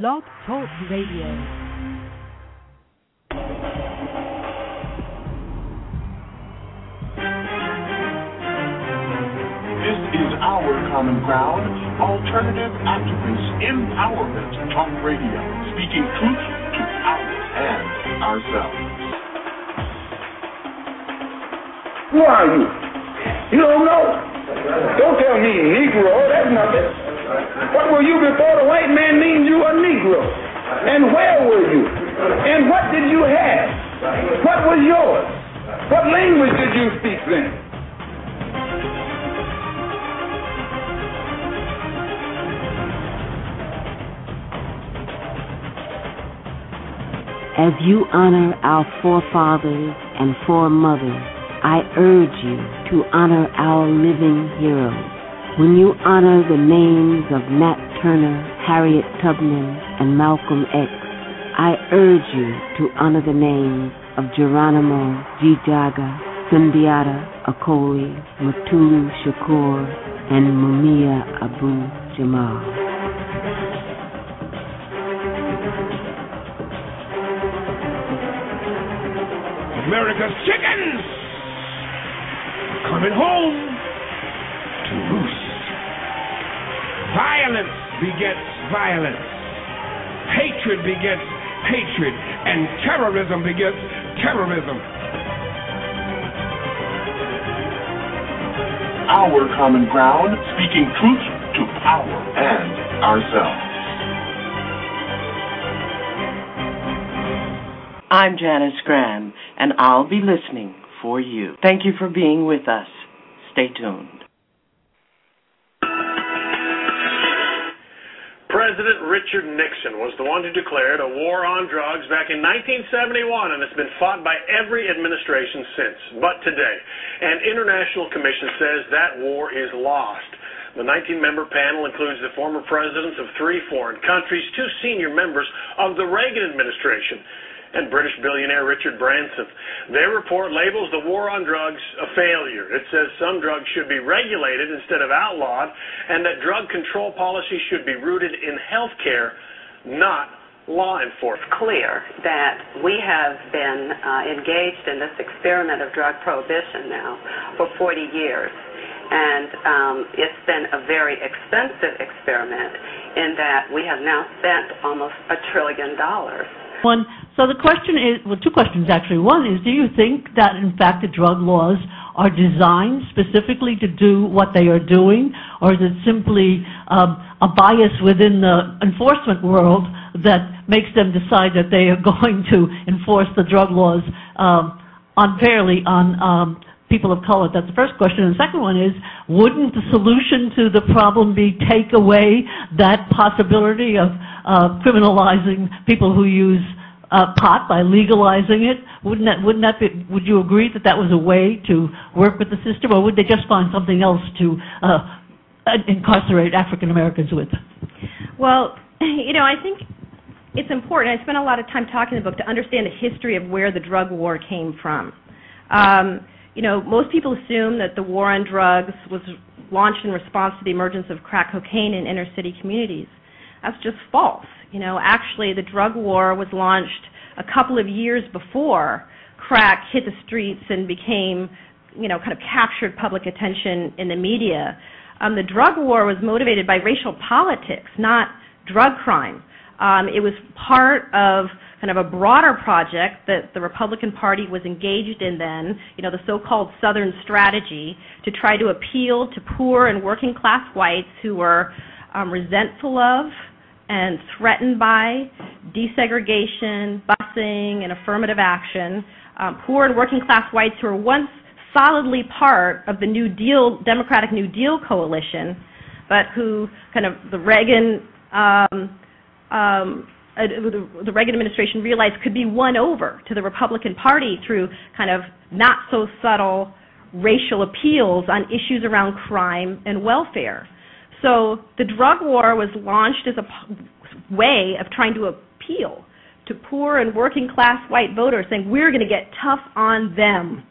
Blog Talk Radio. This is our common ground, alternative activist empowerment talk radio, speaking truth to power and ourselves. Who are you? You don't know? Don't tell me Negro. That's nothing. What were you before the white man named you a Negro? And where were you? And what did you have? What was yours? What language did you speak then? As you honor our forefathers and foremothers, I urge you to honor our living heroes. When you honor the names of Nat Turner, Harriet Tubman, and Malcolm X, I urge you to honor the names of Geronimo ji-Jaga, Sundiata Acoli, Mutulu Shakur, and Mumia Abu Jamal. America's chickens are coming home Violence begets violence. Hatred begets hatred. And terrorism begets terrorism. Our common ground, speaking truth to power and ourselves. I'm Janice Graham, and I'll be listening for you. Thank you for being with us. Stay tuned. President Richard Nixon was the one who declared a war on drugs back in 1971, and it's been fought by every administration since. But today, an international commission says that war is lost. The 19 member panel includes the former presidents of three foreign countries, two senior members of the Reagan administration, and British billionaire Richard Branson. Their report labels the war on drugs a failure. It says some drugs should be regulated instead of outlawed, and that drug control policy should be rooted in health care, not law enforcement. clear that we have been uh, engaged in this experiment of drug prohibition now for 40 years. And um, it's been a very expensive experiment in that we have now spent almost a trillion dollars. One, so the question is, well, two questions actually. One is, do you think that in fact the drug laws are designed specifically to do what they are doing, or is it simply um, a bias within the enforcement world that makes them decide that they are going to enforce the drug laws um, unfairly on um, people of color? That's the first question. And the second one is, wouldn't the solution to the problem be take away that possibility of uh, criminalizing people who use uh, pot by legalizing it? Wouldn't that wouldn't that be? Would you agree that that was a way to work with the system, or would they just find something else to uh, incarcerate African Americans with? Well, you know, I think it's important. I spent a lot of time talking in the book to understand the history of where the drug war came from. Um, you know, most people assume that the war on drugs was launched in response to the emergence of crack cocaine in inner city communities. That's just false. You know, actually, the drug war was launched a couple of years before crack hit the streets and became, you know, kind of captured public attention in the media. Um, the drug war was motivated by racial politics, not drug crime. Um, it was part of kind of a broader project that the Republican Party was engaged in then, you know, the so-called Southern strategy to try to appeal to poor and working class whites who were um, resentful of and threatened by desegregation, busing, and affirmative action. Um, poor and working class whites who were once solidly part of the New Deal, Democratic New Deal coalition, but who kind of the Reagan um, um, uh, the, the Reagan administration realized could be won over to the Republican Party through kind of not so subtle racial appeals on issues around crime and welfare. So the drug war was launched as a way of trying to appeal to poor and working class white voters, saying we're going to get tough on them,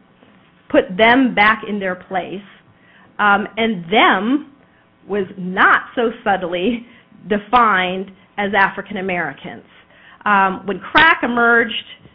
put them back in their place. Um, and them was not so subtly defined as African Americans. Um, when crack emerged,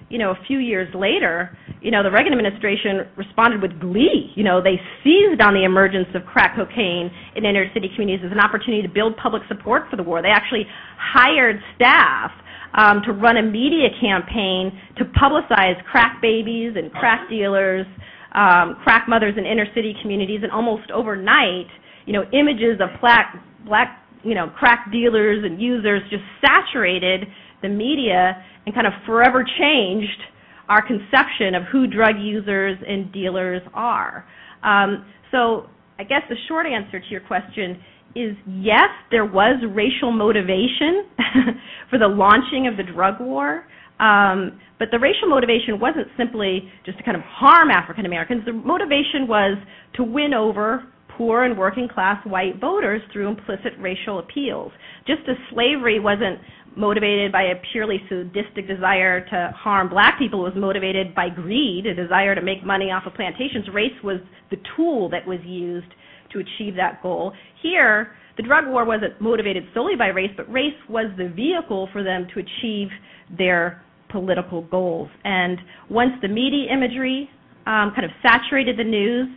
you know, a few years later, you know, the Reagan administration responded with glee. You know, they seized on the emergence of crack cocaine in inner city communities as an opportunity to build public support for the war. They actually hired staff um, to run a media campaign to publicize crack babies and crack dealers, um, crack mothers in inner city communities, and almost overnight, you know, images of black, black, you know, crack dealers and users just saturated the media and kind of forever changed our conception of who drug users and dealers are. Um, so I guess the short answer to your question is yes, there was racial motivation for the launching of the drug war. Um, but the racial motivation wasn't simply just to kind of harm African Americans. The motivation was to win over poor and working class white voters through implicit racial appeals. Just as slavery wasn't motivated by a purely sadistic desire to harm black people, was motivated by greed, a desire to make money off of plantations. Race was the tool that was used to achieve that goal. Here, the drug war wasn't motivated solely by race, but race was the vehicle for them to achieve their political goals. And once the media imagery um, kind of saturated the news,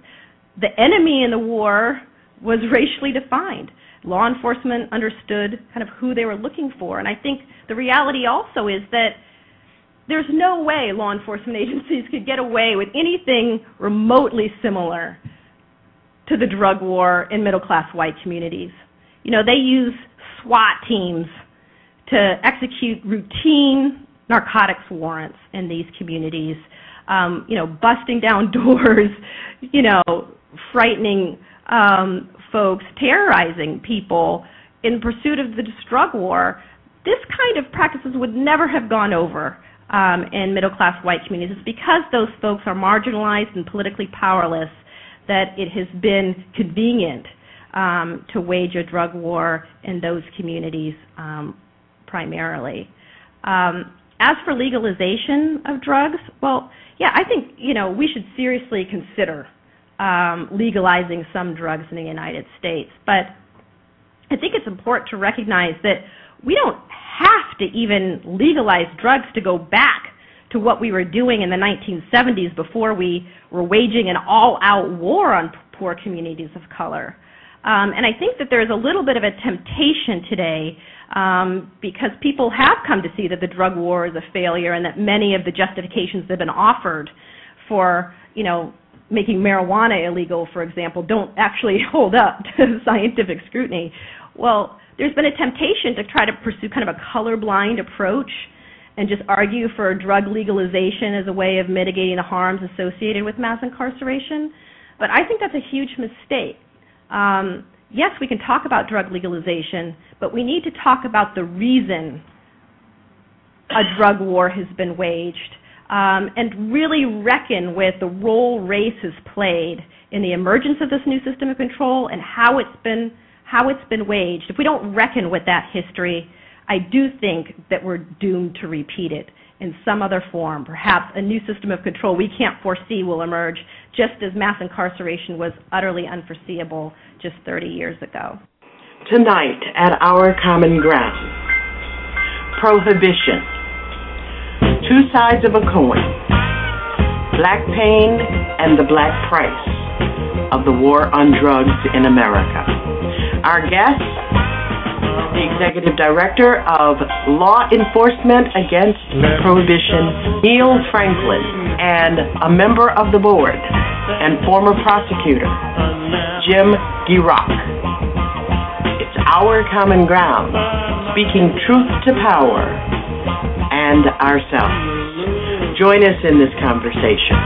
the enemy in the war was racially defined. Law enforcement understood kind of who they were looking for. And I think the reality also is that there's no way law enforcement agencies could get away with anything remotely similar to the drug war in middle class white communities. You know, they use SWAT teams to execute routine narcotics warrants in these communities. Um, you know, busting down doors, you know, frightening um, folks, terrorizing people in pursuit of the drug war. This kind of practices would never have gone over um, in middle class white communities. It's because those folks are marginalized and politically powerless that it has been convenient um, to wage a drug war in those communities um, primarily. Um, as for legalization of drugs, well, yeah, I think you know we should seriously consider um, legalizing some drugs in the United States. But I think it's important to recognize that we don't have to even legalize drugs to go back to what we were doing in the 1970s before we were waging an all-out war on poor communities of color. Um, and I think that there's a little bit of a temptation today um, because people have come to see that the drug war is a failure and that many of the justifications that have been offered for, you know, making marijuana illegal, for example, don't actually hold up to scientific scrutiny. Well, there's been a temptation to try to pursue kind of a colorblind approach and just argue for drug legalization as a way of mitigating the harms associated with mass incarceration. But I think that's a huge mistake. Um, yes, we can talk about drug legalization, but we need to talk about the reason a drug war has been waged Um, and really reckon with the role race has played in the emergence of this new system of control and how it's been how it's been waged. If we don't reckon with that history, I do think that we're doomed to repeat it in some other form. Perhaps a new system of control we can't foresee will emerge, just as mass incarceration was utterly unforeseeable just 30 years ago. Tonight at Our Common Ground, prohibition. Two sides of a coin. Black pain and the black price of the war on drugs in America. Our guest the Executive Director of Law Enforcement Against Prohibition, Neill Franklin, and a member of the board and former prosecutor, Jim Gierach. It's our common ground, speaking truth to power and ourselves. Join us in this conversation.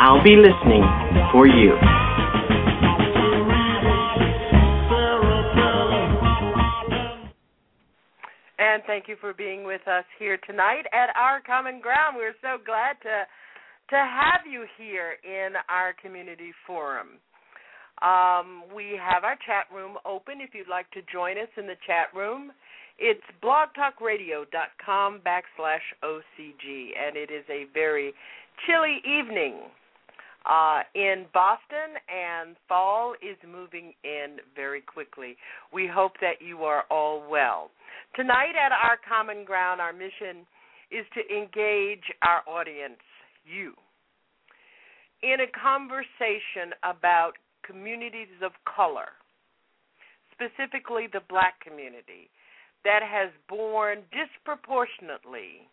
I'll be listening for you. and thank you for being with us here tonight at our common ground. We're so glad to to have you here in our community forum. Um, we have our chat room open if you'd like to join us in the chat room. It's blogtalkradio.com backslash OCG, and it is a very chilly evening uh, in Boston, and fall is moving in very quickly. We hope that you are all well. Tonight at our Common Ground, our mission is to engage our audience, you, in a conversation about communities of color, specifically the black community, that has borne disproportionately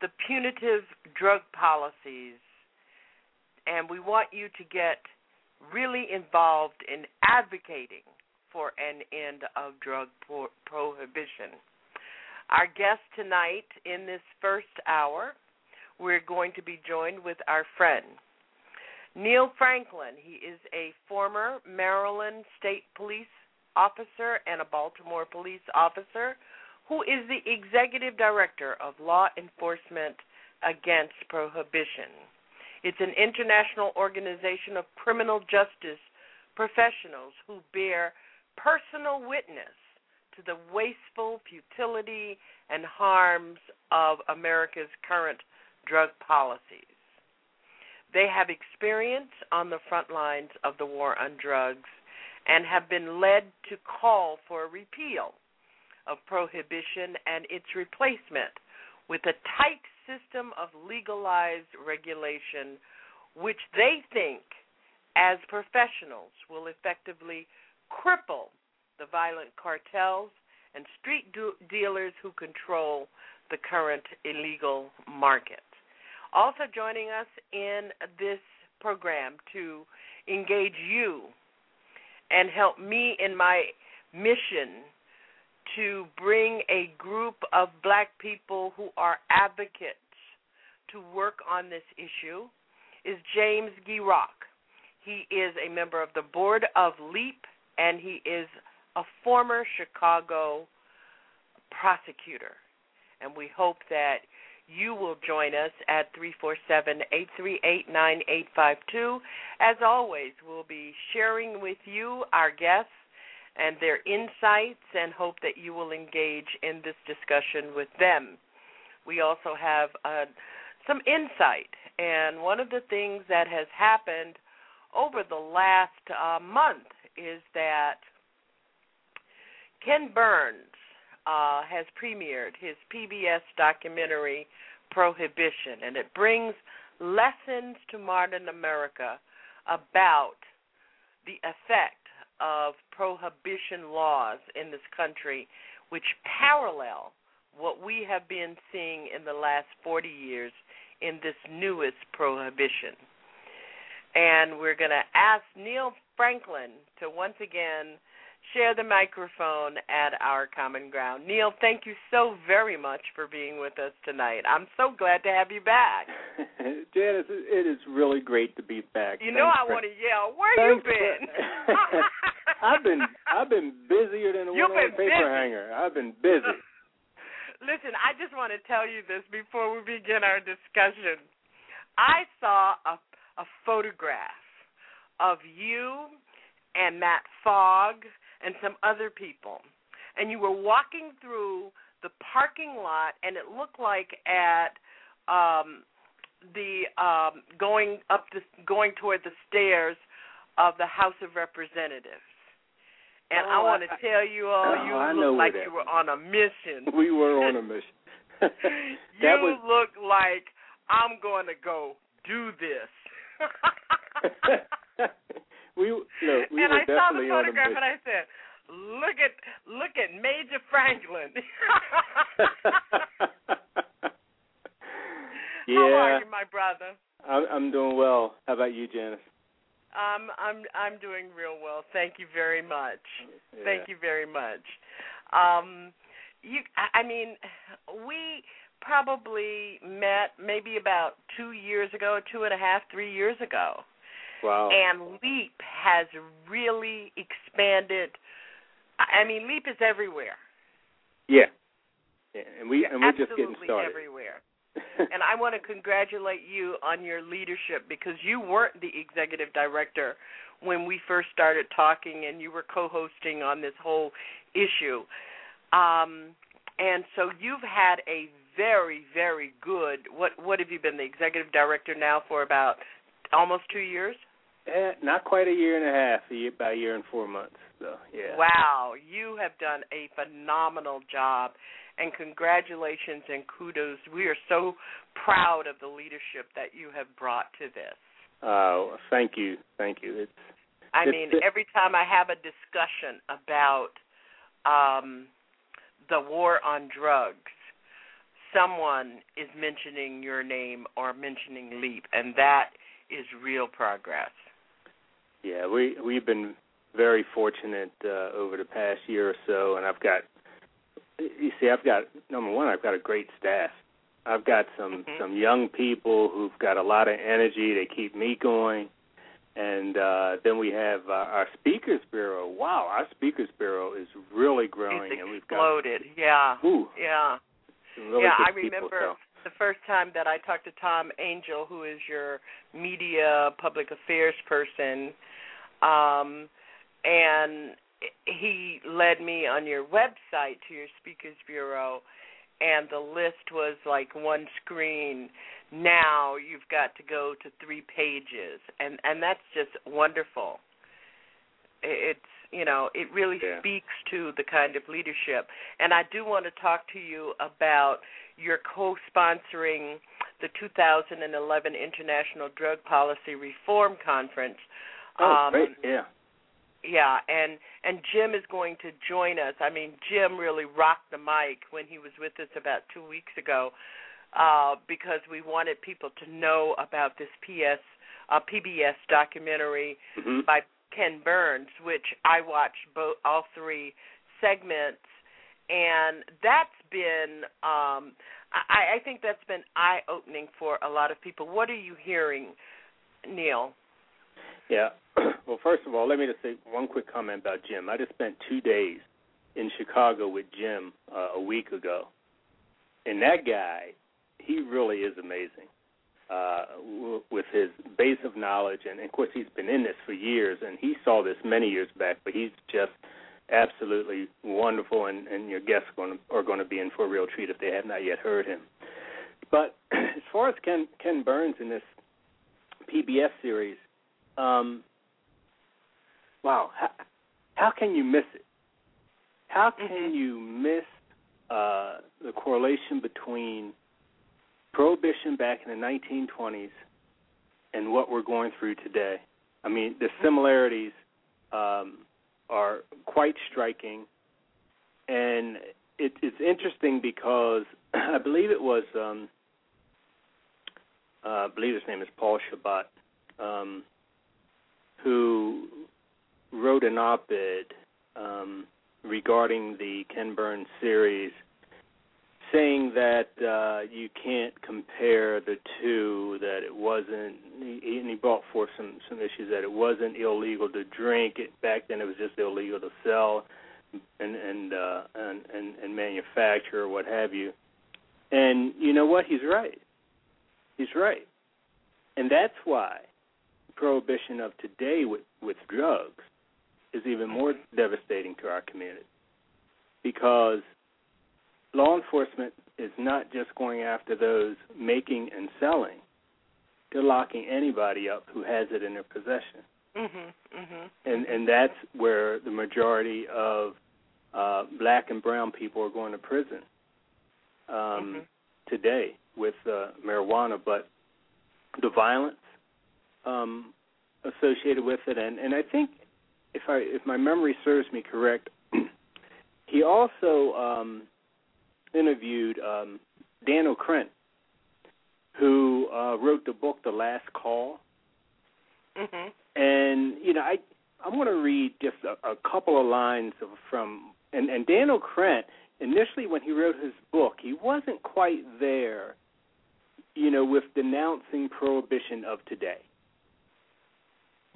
the punitive drug policies. And we want you to get really involved in advocating for an end of drug pro- prohibition. Our guest tonight in this first hour, we're going to be joined with our friend Neill Franklin. He is a former Maryland State Police officer and a Baltimore police officer who is the executive director of Law Enforcement Against Prohibition. It's an international organization of criminal justice professionals who bear personal witness to the wasteful futility and harms of America's current drug policies. They have experience on the front lines of the war on drugs and have been led to call for a repeal of prohibition and its replacement with a tight system of legalized regulation, which they think, as professionals, will effectively cripple the violent cartels and street dealers who control the current illegal market. Also joining us in this program to engage you and help me in my mission to bring a group of black people who are advocates to work on this issue is James Gierach. He is a member of the board of LEAP and he is a former Chicago prosecutor. And we hope that you will join us at 347 838 9852. As always, we'll be sharing with you our guests and their insights and hope that you will engage in this discussion with them. We also have uh, some insight, and one of the things that has happened over the last uh, month is that Ken Burns uh, has premiered his PBS documentary Prohibition, and it brings lessons to modern America about the effect of prohibition laws in this country, which parallel what we have been seeing in the last 40 years in this newest prohibition. And we're going to ask Neill Franklin to once again share the microphone at our common ground. Neill, thank you so very much for being with us tonight. I'm so glad to have you back. Janice, it is really great to be back. You Thanks know I for, want to yell. Where you been? I've been I've been busier than a You've one on paper busy. hanger. I've been busy. Listen, I just want to tell you this before we begin our discussion. I saw a a photograph of you and Matt Fogg and some other people. And you were walking through the parking lot, and it looked like at um, the um, going up the going toward the stairs of the House of Representatives. And oh, I want to tell you all, oh, you I look like you were on a mission. We were on a mission. you was... look like I'm going to go do this. We look, we and were I saw the photograph and I said, "Look at look at Major Franklin." yeah. How are you, my brother? I'm I'm doing well. How about you, Janice? Um, I'm I'm doing real well. Thank you very much. Yeah. Thank you very much. Um, you, I mean, we probably met maybe about two years ago, two and a half, three years ago. Wow. And Leap has really expanded. I mean, Leap is everywhere. Yeah. Yeah, and we and we're Absolutely just getting started. everywhere. and I want to congratulate you on your leadership because you weren't the executive director when we first started talking, and you were co-hosting on this whole issue. Um, and so you've had a very, very good. What what have you been the executive director now for about almost two years? Eh, not quite a year and a half, a year, about a year and four months. though. Yeah. Wow, you have done a phenomenal job, and congratulations and kudos. We are so proud of the leadership that you have brought to this. Oh, thank you, thank you. It's. I it's, mean, it, every time I have a discussion about um, the war on drugs, someone is mentioning your name or mentioning LEAP, and that is real progress. Yeah, we we've been very fortunate uh, over the past year or so, and I've got. You see, I've got number one. I've got a great staff. I've got some Mhm. some young people who've got a lot of energy. They keep me going, and uh, then we have uh, our speakers bureau. Wow, our speakers bureau is really growing, it's and we've got exploded. Yeah. ooh, Yeah. really yeah, I people, remember so. the first time that I talked to Tom Angell, who is your media public affairs person, um, and he led me on your website to your speakers bureau, and the list was like one screen. Now you've got to go to three pages, and and that's just wonderful. It's you know it really Yeah. speaks to the kind of leadership, and I do want to talk to you about your co-sponsoring the 2011 International Drug Policy Reform Conference. Oh, um, great! Yeah. yeah, and and Jim is going to join us. I mean, Jim really rocked the mic when he was with us about two weeks ago, uh, because we wanted people to know about this PS uh, PBS documentary Mhm. by Ken Burns, which I watched both all three segments, and that's been um, I, I think that's been eye opening for a lot of people. What are you hearing, Neill? Yeah. Well, first of all, let me just say one quick comment about Jim. I just spent two days in Chicago with Jim uh, a week ago, and that guy, he really is amazing. Uh, w- with his base of knowledge, and of course he's been in this for years, and he saw this many years back. But he's just absolutely wonderful, and, and your guests are going, to, are going to be in for a real treat if they have not yet heard him. But as far as Ken Ken Burns in this PBS series, um, wow, how, how can you miss it? How can Mhm. you miss uh, the correlation between prohibition back in the 1920s and what we're going through today? I mean, the similarities um, are quite striking, and it, it's interesting because I believe it was, um, uh, I believe his name is Paul Chabot, um, who wrote an op-ed um, regarding the Ken Burns series, saying that uh, you can't compare the two. That it wasn't, and he brought forth some some issues that it wasn't illegal to drink. It back then, it was just illegal to sell and and uh, and, and and manufacture or what have you. And you know what? He's right. He's right, and that's why prohibition of today with with drugs is even more devastating to our community because law enforcement is not just going after those making and selling they're locking anybody up who has it in their possession Mhm. Mhm. and and that's where the majority of uh black and brown people are going to prison um Mhm. today with uh marijuana but the violence um associated with it. And and I think if I if my memory serves me correct he also um interviewed um Dan Okrent who uh wrote the book The Last Call. Mhm. and you know I I'm going to read just a, a couple of lines of, from and and Dan Okrent initially when he wrote his book he wasn't quite there you know with denouncing prohibition of today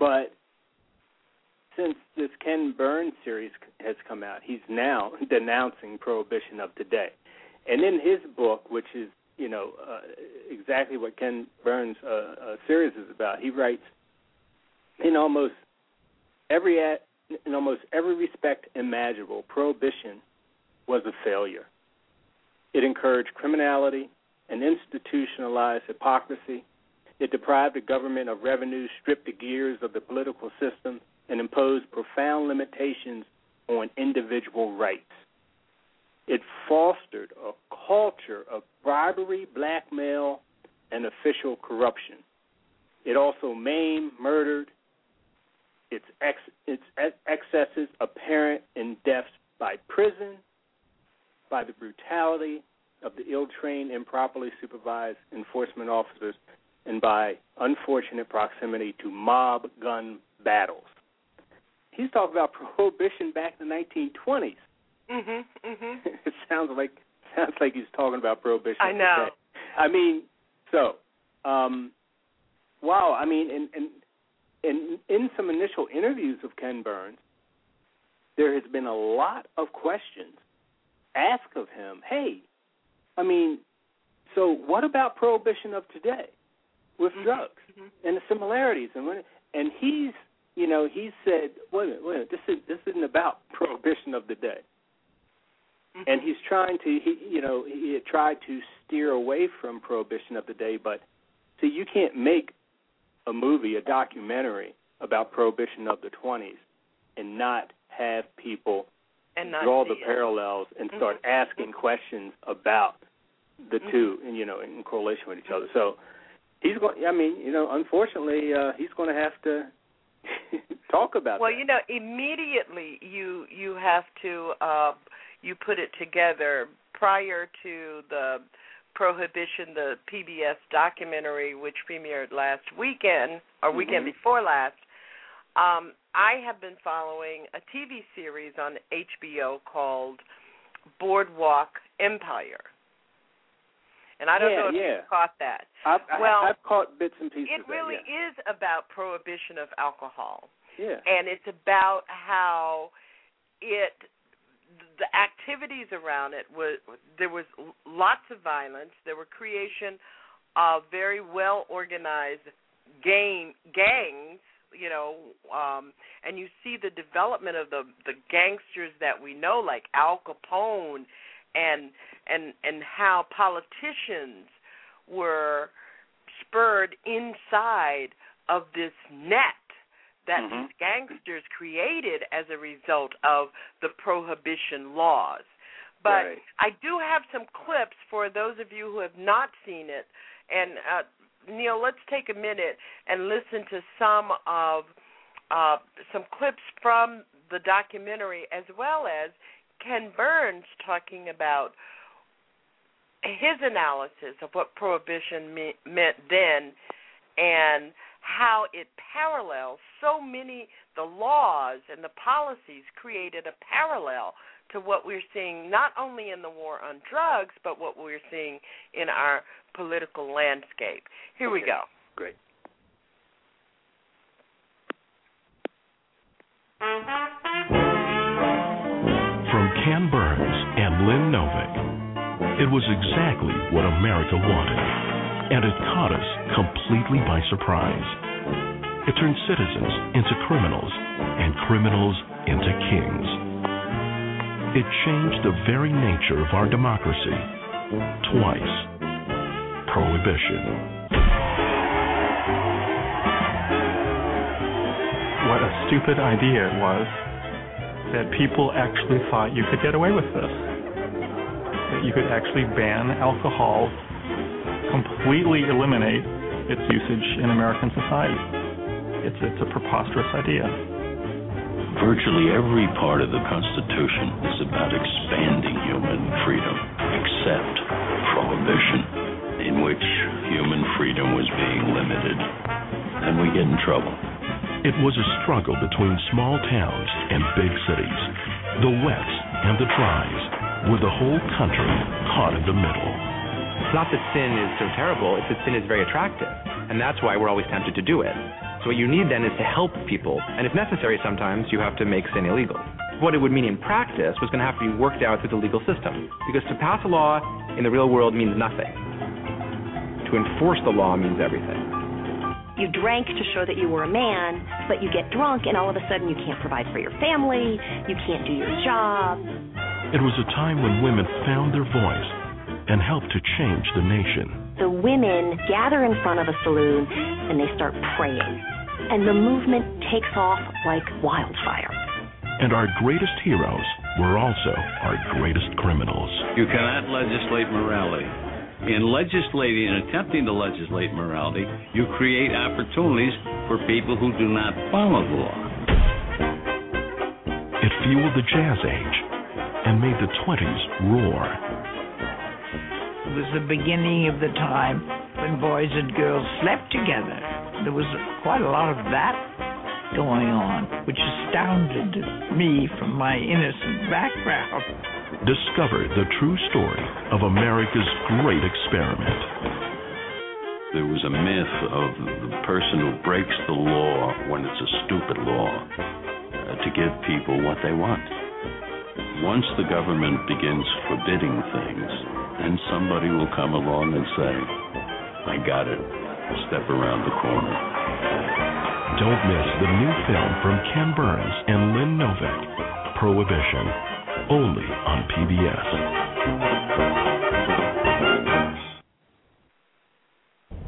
but since this Ken Burns series has come out he's now denouncing prohibition of today and in his book which is you know uh, exactly what Ken Burns uh, uh, series is about he writes in almost every in almost every respect imaginable, prohibition was a failure. It encouraged criminality and institutionalized hypocrisy. It deprived the government of revenue, stripped the gears of the political system, and imposed profound limitations on individual rights. It fostered a culture of bribery, blackmail, and official corruption. It also maimed, murdered, its, ex, its excesses apparent in deaths by prison, by the brutality of the ill trained, improperly supervised enforcement officers, and by unfortunate proximity to mob gun battles. He's talking about prohibition back in the 1920s. Mhm. Mhm. it sounds like sounds like he's talking about prohibition. I know. Today. I mean, so, um, wow. I mean, in, in in in some initial interviews of Ken Burns, there has been a lot of questions asked of him. Hey, I mean, so what about prohibition of today with mm-hmm. drugs mm-hmm. and the similarities? And when and he's you know he said, wait a minute, wait a minute, this is this isn't about prohibition of the day. Mm-hmm. And he's trying to, he, you know, he tried to steer away from prohibition of the day, but see, you can't make a movie, a documentary about prohibition of the 20s, and not have people and draw the it. parallels and mm-hmm. start asking questions about the mm-hmm. two, and you know, in correlation with each other. So he's going. I mean, you know, unfortunately, uh, he's going to have to talk about. It. Well, that. you know, immediately you you have to uh, you put it together prior to the prohibition, the PBS documentary, which premiered last weekend or weekend mm-hmm. before last. Um, I have been following a TV series on HBO called Boardwalk Empire. And I don't yeah, know if yeah. you caught that. I've, well, I've caught bits and pieces. It really that, yeah. is about prohibition of alcohol. Yeah. And it's about how it the activities around it was there was lots of violence. There were creation of very well organized gang gangs, you know, um, and you see the development of the the gangsters that we know, like Al Capone, and and and how politicians were spurred inside of this net that mm-hmm. these gangsters created as a result of the prohibition laws. But right. I do have some clips for those of you who have not seen it. And uh, Neill, let's take a minute and listen to some of uh, some clips from the documentary, as well as Ken Burns talking about his analysis of what prohibition me- meant then and how it parallels so many the laws and the policies created a parallel to what we're seeing not only in the war on drugs but what we're seeing in our political landscape. Here okay. we go. Great. From Burns and Lynn Novick, it was exactly what America wanted, and it caught us completely by surprise. It turned citizens into criminals and criminals into kings. It changed the very nature of our democracy twice. Prohibition. What a stupid idea it was that people actually thought you could get away with this. That you could actually ban alcohol, completely eliminate its usage in American society. It's, it's a preposterous idea. Virtually every part of the Constitution is about expanding human freedom, except prohibition, in which human freedom was being limited. And we get in trouble. It was a struggle between small towns and big cities, the wets and the dries, with the whole country caught in the middle. It's not that sin is so terrible, it's that sin is very attractive. And that's why we're always tempted to do it. So what you need then is to help people, and if necessary, sometimes you have to make sin illegal. What it would mean in practice was going to have to be worked out through the legal system, because to pass a law in the real world means nothing. To enforce the law means everything. You drank to show that you were a man, but you get drunk, and all of a sudden you can't provide for your family, you can't do your job. It was a time when women found their voice and helped to change the nation. The women gather in front of a saloon and they start praying. and the movement takes off like wildfire. And our greatest heroes were also our greatest criminals. You cannot legislate morality. In legislating and attempting to legislate morality, you create opportunities for people who do not follow the law. It fueled the Jazz Age and made the 20s roar. It was the beginning of the time when boys and girls slept together. There was quite a lot of that going on, which astounded me from my innocent background. Discover the true story of America's great experiment. There was a myth of the person who breaks the law when it's a stupid law uh, to give people what they want. Once the government begins forbidding things, then somebody will come along and say, I got it. Step around the corner. Don't miss the new film from Ken Burns and Lynn Novick, Prohibition, only on PBS.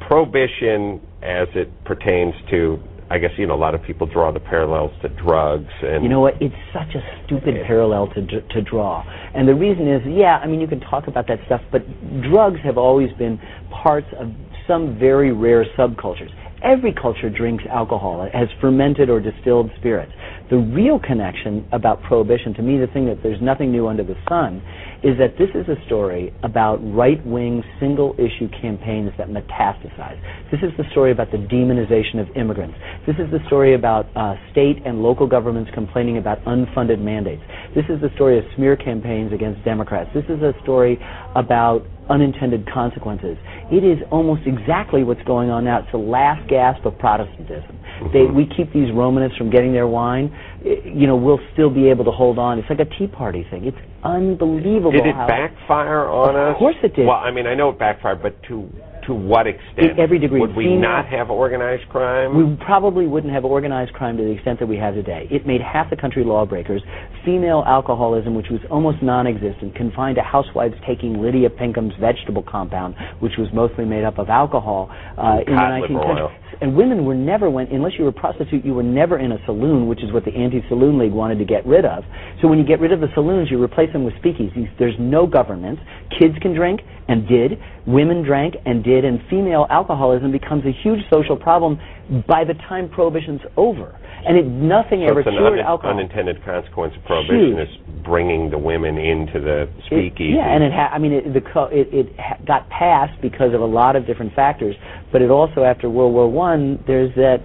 Prohibition, as it pertains to, I guess you know, a lot of people draw the parallels to drugs and You know what? It's such a stupid parallel to to draw, and the reason is, yeah, I mean, you can talk about that stuff, but drugs have always been parts of some very rare subcultures. Every culture drinks alcohol, has fermented or distilled spirits. The real connection about prohibition, to me, the thing that there's nothing new under the sun, is that this is a story about right-wing single-issue campaigns that metastasize. This is the story about the demonization of immigrants. This is the story about uh, state and local governments complaining about unfunded mandates. This is the story of smear campaigns against Democrats. This is a story about unintended consequences. It is almost exactly what's going on now. It's the last gasp of Protestantism. Mm-hmm. They, we keep these Romanists from getting their wine. You know, we'll still be able to hold on. It's like a Tea Party thing. It's unbelievable. Did it backfire on us? Of course it did. Well, I mean, I know it backfired, but to to what extent? To every degree. Would we not have organized crime? We probably wouldn't have organized crime to the extent that we have today. It made half the country lawbreakers. Female alcoholism, which was almost non-existent, confined to housewives taking Lydia Pinkham's vegetable compound, which was mostly made up of alcohol uh, in the Cod 19th century. And women were never went unless you were a prostitute. You were never in a saloon, which is what the anti-saloon league wanted to get rid of. So when you get rid of the saloons, you replace them with speakeasies. There's no government. Kids can drink and did. Women drank and did. And female alcoholism becomes a huge social problem by the time prohibition's over. And it nothing so ever it's cured un- alcohol. unintended consequence of prohibition Huge. is bringing the women into the It- yeah, and it ha- I mean it, the co- it, it ha- got passed because of a lot of different factors, but it also after World War One there's that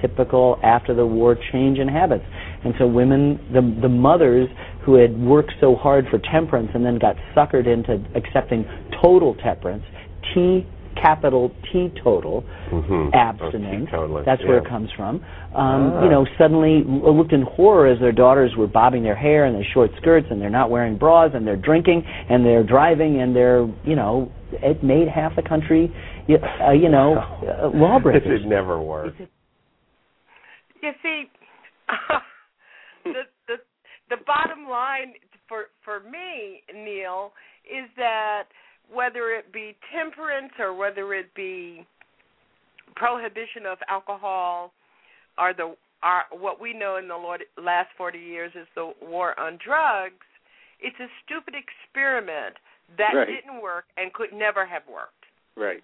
typical after the war change in habits, and so women the the mothers who had worked so hard for temperance and then got suckered into accepting total temperance, T capital T total Mhm. abstinence. Oh, teetotalist, That's where it comes from. Um, Ah. You know, suddenly looked in horror as their daughters were bobbing their hair and their short skirts, and they're not wearing bras, and they're drinking, and they're driving, and they're, you know, it made half the country, uh, you know, uh, lawbreakers. This would never work. You see, the the the bottom line for for me, Neill, is that whether it be temperance or whether it be prohibition of alcohol, or the are what we know in the Lord, last forty years is the war on drugs. It's a stupid experiment that Right. didn't work and could never have worked. Right.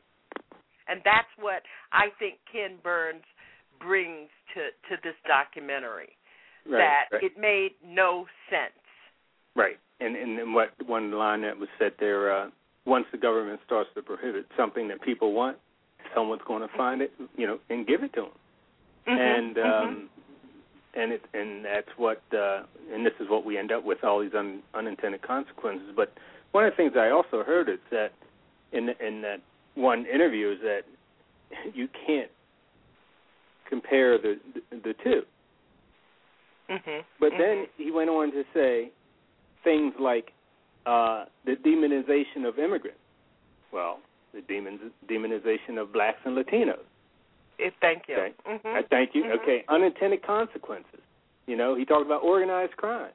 And that's what I think Ken Burns brings to to this documentary. Right. that right. it made no sense. Right. And and then what one line that was said there, uh, once the government starts to prohibit something that people want, someone's going to find it, you know, and give it to them. Mm-hmm. And um and it and that's what uh and this is what we end up with all these un, unintended consequences. But one of the things I also heard is that in in that one interview is that you can't compare the the, the two. Mm-hmm. But then he went on to say things like uh, the demonization of immigrants. Well, the demons, demonization of blacks and Latinos. If, thank you. Okay. Mhm. I thank you. Mhm. Okay, unintended consequences. You know, he talked about organized crime.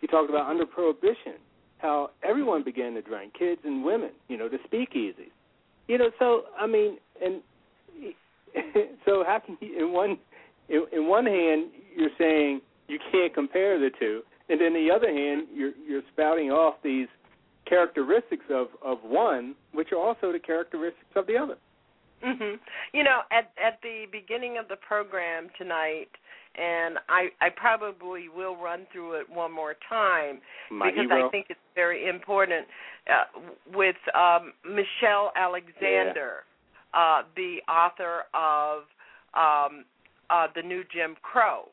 He talked about under prohibition, how everyone began to drink, kids and women. You know, the speakeasies. You know, so I mean, and so how can you in one in, in one hand you're saying you can't compare the two, and then the other hand you're you're spouting off these characteristics of of one, which are also the characteristics of the other. Mhm. You know, at at the beginning of the program tonight, and I I probably will run through it one more time My because hero. I think it's very important uh, with um, Michelle Alexander, uh, the author of um, uh, the New Jim Crow.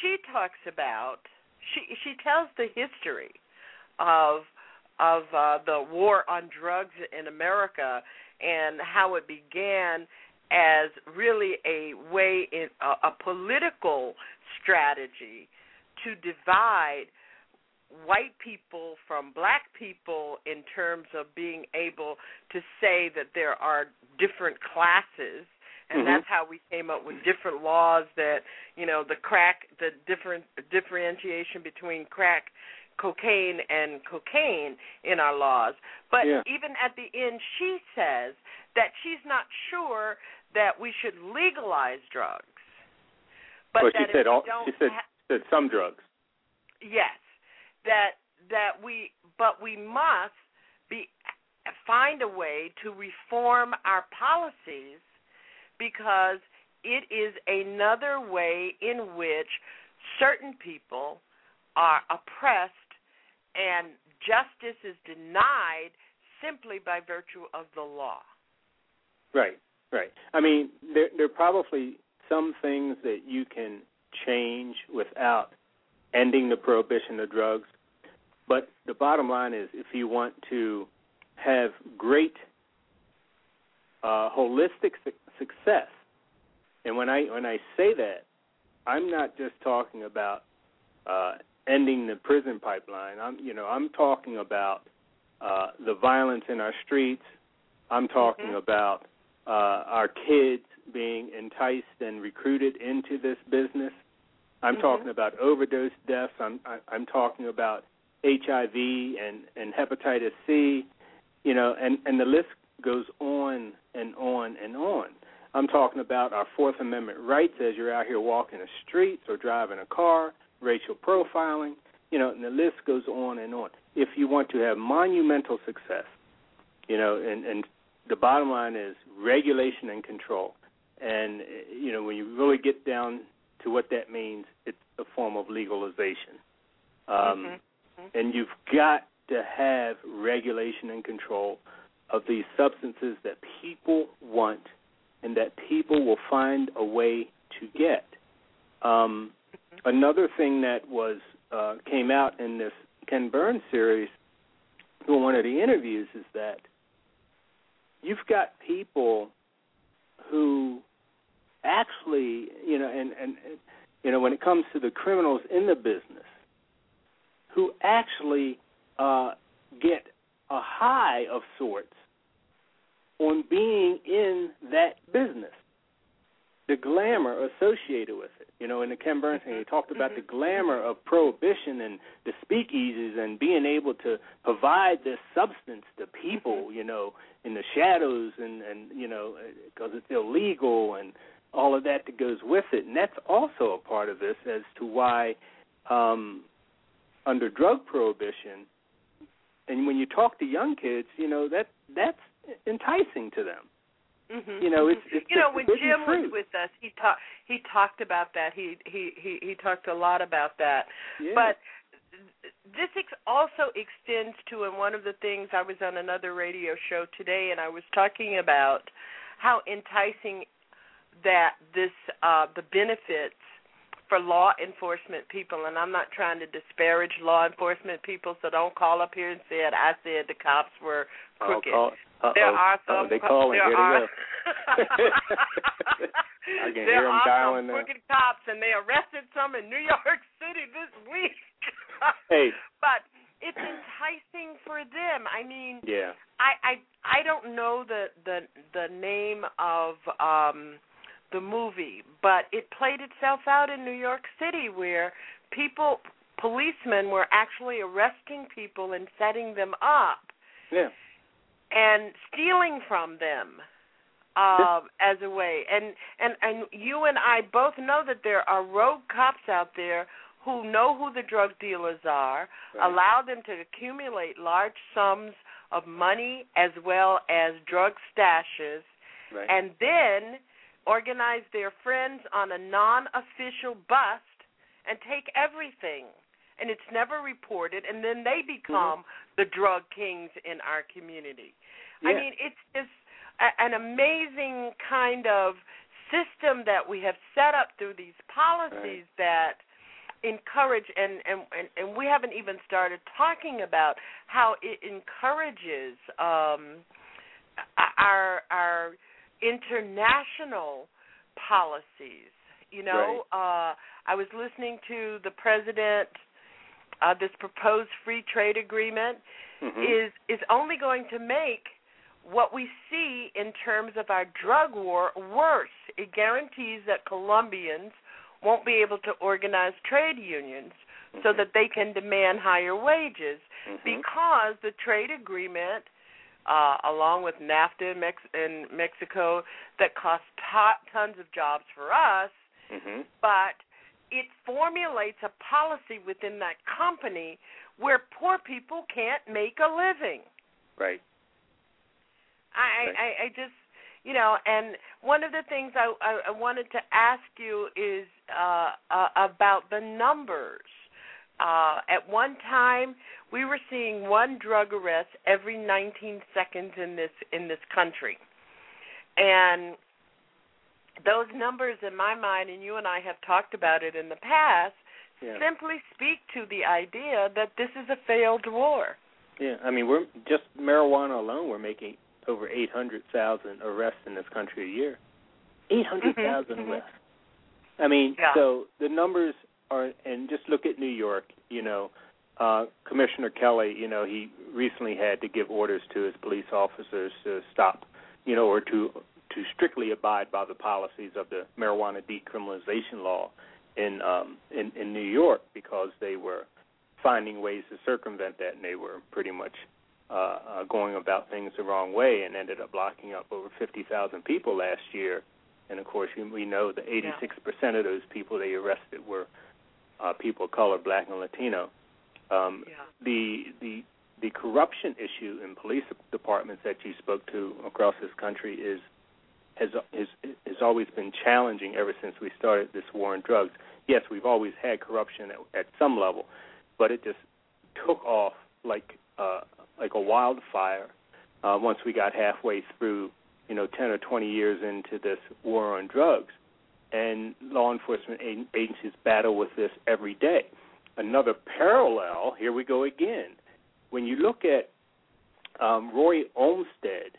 She talks about she she tells the history of of uh, the war on drugs in America and how it began as really a way in a, a political strategy to divide white people from black people in terms of being able to say that there are different classes and Mhm. that's how we came up with different laws that you know the crack the different differentiation between crack cocaine and cocaine in our laws but Yeah. even at the end she says that she's not sure that we should legalize drugs but well, that she if said we all. don't She said ha- said some drugs. yes that that we but we must be find a way to reform our policies because it is another way in which certain people are oppressed and justice is denied simply by virtue of the law. Right, right. I mean, there there are probably some things that you can change without ending the prohibition of drugs. But the bottom line is, if you want to have great uh, holistic su- success, and when I when I say that, I'm not just talking about uh, ending the prison pipeline. I'm you know I'm talking about uh, the violence in our streets. I'm talking about uh, our kids being enticed and recruited into this business. I'm Mhm. talking about overdose deaths. I'm I, I'm talking about HIV and and hepatitis C. You know, and and the list goes on and on and on. I'm talking about our Fourth Amendment rights as you're out here walking the streets or driving a car, racial profiling, you know, and the list goes on and on. If you want to have monumental success, you know, and, and the bottom line is regulation and control. And, you know, when you really get down to what that means, it's a form of legalization. Um, And you've got to have regulation and control of these substances that people want and that people will find a way to get. Um, another thing that was uh, came out in this Ken Burns series, in one of the interviews, is that you've got people who actually, you know, and and and, you know, when it comes to the criminals in the business, who actually uh, get a high of sorts on being in that business, the glamour associated with it. You know, in the Ken Burns thing, he mm-hmm. talked about the mm-hmm. glamour of prohibition and the speakeasies and being able to provide this substance to people, mm-hmm. you know, in the shadows and and you know, because it's illegal and all of that that goes with it. And that's also a part of this as to why um under drug prohibition and when you talk to young kids, you know, that that's enticing to them. hmm You know, it's it's you know when Jim fruit. was with us, he talked he talked about that. He he he he talked a lot about that. Yeah. But this ex- also extends to, and one of the things I was on another radio show today, and I was talking about how enticing that this uh, the benefits for law enforcement people, and I'm not trying to disparage law enforcement people, so don't call up here and say it. I said the cops were crooked. Oh, call. There are some. they calling. There Here are. I can there hear 'em are dialing now. crooked cops, and they arrested some in New York City this week. Hey. but it's enticing for them. I mean, Yeah. I I I don't know the the the name of um the movie, but it played itself out in New York City where people policemen were actually arresting people and setting them up Yeah. and stealing from them um, as a way. And and and you and I both know that there are rogue cops out there who know who the drug dealers are, Right. allow them to accumulate large sums of money as well as drug stashes, Right. and then organize their friends on a non-official bust and take everything. And it's never reported, and then they become the drug kings in our community. I mean, it's just a, an amazing kind of system that we have set up through these policies that encourage and, and and and we haven't even started talking about how it encourages um our our international policies you know uh i was listening to the president uh this proposed free trade agreement Mhm. is is only going to make what we see in terms of our drug war worse. It guarantees that Colombians won't be able to organize trade unions so that they can demand higher wages because the trade agreement uh, along with NAFTA in, Mex- in Mexico that costs to- tons of jobs for us, hmm but it formulates a policy within that company where poor people can't make a living. Right. I, I, I just, you know, and one of the things I, I, I wanted to ask you is uh, uh, about the numbers. Uh, at one time, we were seeing one drug arrest every 19 seconds in this in this country, and those numbers, in my mind, and you and I have talked about it in the past, Yeah. simply speak to the idea that this is a failed war. Yeah. I mean, we're just marijuana alone. We're making over eight hundred thousand arrests in this country a year. Eight hundred thousand mhm. arrests. I mean, Yeah. so the numbers and just look at New York. You know, uh, Commissioner Kelly. You know, he recently had to give orders to his police officers to stop, you know, or to to strictly abide by the policies of the marijuana decriminalization law in um, in, in New York because they were finding ways to circumvent that, and they were pretty much uh, uh, going about things the wrong way, and ended up locking up over 50,000 people last year. And of course, we know that 86% of those people they arrested were uh, people of color, black and Latino. Um, The the the corruption issue in police departments that you spoke to across this country is has is has always been challenging ever since we started this war on drugs. Yes, we've always had corruption at, at some level, but it just took off like uh, like a wildfire uh, once we got halfway through, you know, 10 or 20 years into this war on drugs. And law enforcement agencies battle with this every day. Another parallel, here we go again. When you look at um, Roy Olmstead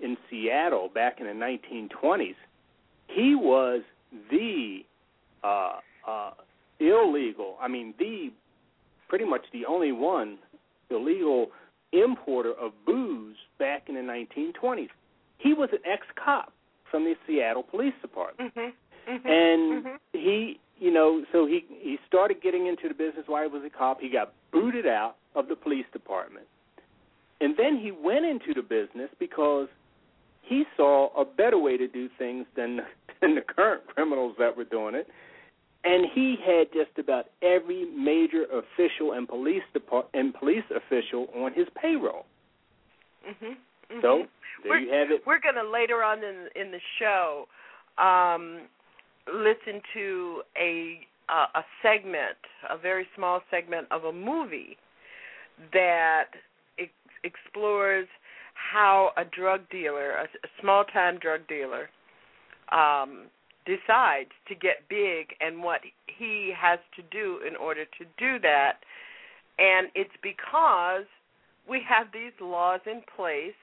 in Seattle back in the 1920s, he was the uh, uh, illegal, I mean, the pretty much the only one illegal importer of booze back in the 1920s. He was an ex-cop from the Seattle Police Department, Mm-hmm. And he, you know, so he he started getting into the business while he was a cop. He got booted out of the police department, and then he went into the business because he saw a better way to do things than than the current criminals that were doing it. And he had just about every major official and police depart- and police official on his payroll. hmm So there we're, you have it. We're going to later on in in the show um, listen to a uh, a segment, a very small segment of a movie that ex- explores how a drug dealer, a, a small time drug dealer, um, decides to get big and what he has to do in order to do that. And it's because we have these laws in place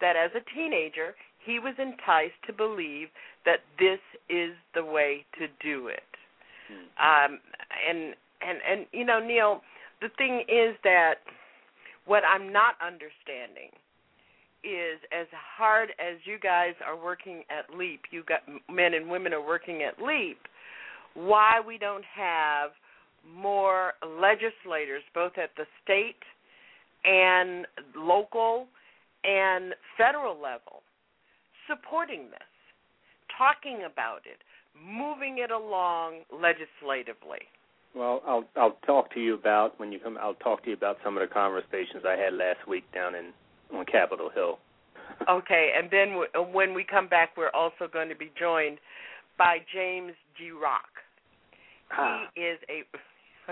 that as a teenager he was enticed to believe that this is the way to do it. Um, and and and you know, Neill, the thing is that what I'm not understanding is as hard as you guys are working at Leap, you got men and women are working at Leap, why we don't have more legislators both at the state and local and federal level supporting this, talking about it, moving it along legislatively? Well, I'll I'll talk to you about when you come. I'll talk to you about some of the conversations I had last week down in on Capitol Hill. okay, and then w- when we come back, we're also going to be joined by James Gierach. Ah. He is a.